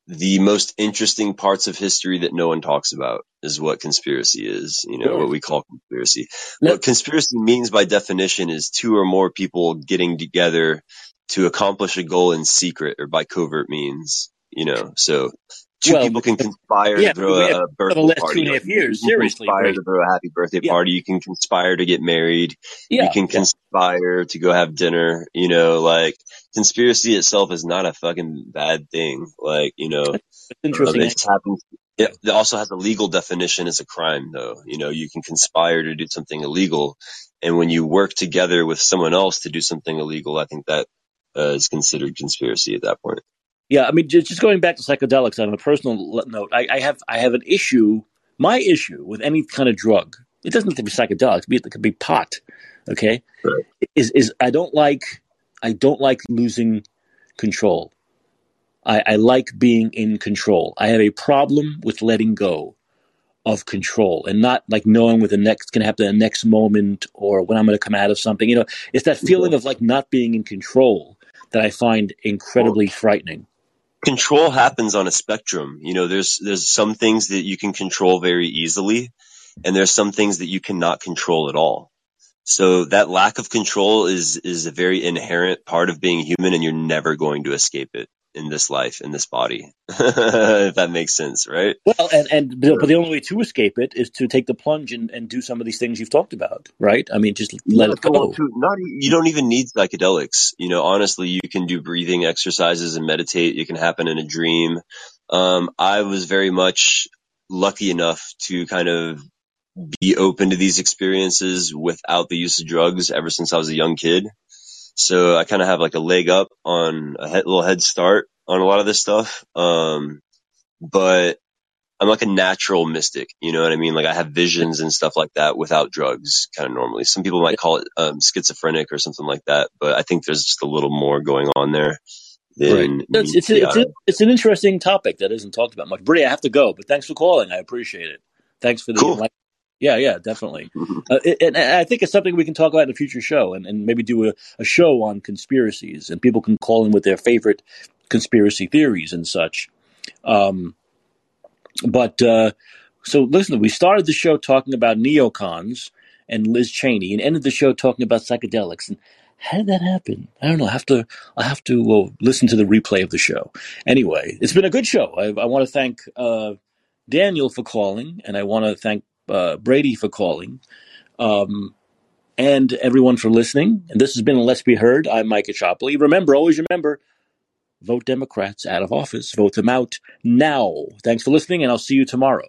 Speaker 4: the most interesting parts of history that no one talks about is what conspiracy is, you know,
Speaker 1: Sure.
Speaker 4: what we call conspiracy. What conspiracy means by definition is two or more people getting together to accomplish a goal in secret or by covert means, you know, so two
Speaker 1: well,
Speaker 4: people can conspire
Speaker 1: yeah,
Speaker 4: to throw a, a
Speaker 1: for the
Speaker 4: birthday
Speaker 1: last
Speaker 4: party.
Speaker 1: and a half
Speaker 4: you, you
Speaker 1: years.
Speaker 4: can
Speaker 1: Seriously,
Speaker 4: conspire
Speaker 1: great.
Speaker 4: to throw a happy birthday
Speaker 1: Yeah,
Speaker 4: party. You can conspire to get married. You
Speaker 1: yeah,
Speaker 4: can
Speaker 1: yeah.
Speaker 4: conspire to go have dinner, you know, like conspiracy itself is not a fucking bad thing. Like, you know,
Speaker 1: It's
Speaker 4: um,
Speaker 1: interesting.
Speaker 4: it happens. It also has a legal definition as a crime though. You know, you can conspire to do something illegal. And when you work together with someone else to do something illegal, I think that uh, is considered conspiracy at that point.
Speaker 1: Yeah, I mean, just, going back to psychedelics on a personal note, I, I have I have an issue. My issue with any kind of drug, it doesn't have to be psychedelics. It, could be pot. Okay,
Speaker 4: Right.
Speaker 1: is is I don't like I don't like losing control. I, I like being in control. I have a problem with letting go of control and not like knowing what the next can happen the next moment or when I'm going to come out of something. You know, it's that feeling of like not being in control that I find incredibly frightening.
Speaker 4: Control happens on a spectrum. You know, there's, there's some things that you can control very easily and there's some things that you cannot control at all. So that lack of control is, is a very inherent part of being human and you're never going to escape it in this life, in this body. <laughs> if that makes sense, right?
Speaker 1: Well, and and but but the only way to escape it is to take the plunge and, and do some of these things you've talked about, right? I mean, just let it go.
Speaker 4: too, not, you don't even need psychedelics. You know, honestly, you can do breathing exercises and meditate. It can happen in a dream. Um, I was very much lucky enough to kind of be open to these experiences without the use of drugs ever since I was a young kid. So I kind of have like a leg up on a head, little head start on a lot of this stuff. Um, but I'm like a natural mystic, you know what I mean? Like I have visions and stuff like that without drugs kind of normally. Some people might call it um, schizophrenic or something like that, but I think there's just a little more going on there
Speaker 1: Right. It's it's it's, a, it's an interesting topic that isn't talked about much. Brady, I have to go, but thanks for calling. I appreciate it. Thanks for the
Speaker 4: Cool.
Speaker 1: Yeah, yeah, definitely. Uh, it, and I think it's something we can talk about in a future show, and, and maybe do a, a show on conspiracies, and people can call in with their favorite conspiracy theories and such. Um, but uh, so listen, we started the show talking about neocons and Liz Cheney, and ended the show talking about psychedelics. And how did that happen? I don't know. I have to. I have to well, listen to the replay of the show. Anyway, it's been a good show. I, I want to thank uh, Daniel for calling, and I want to thank uh, Brady for calling, um, and everyone for listening. And this has been Let's Be Heard. I'm Micah Chopley. Remember, always remember, vote Democrats out of office. Vote them out now. Thanks for listening, and I'll see you tomorrow.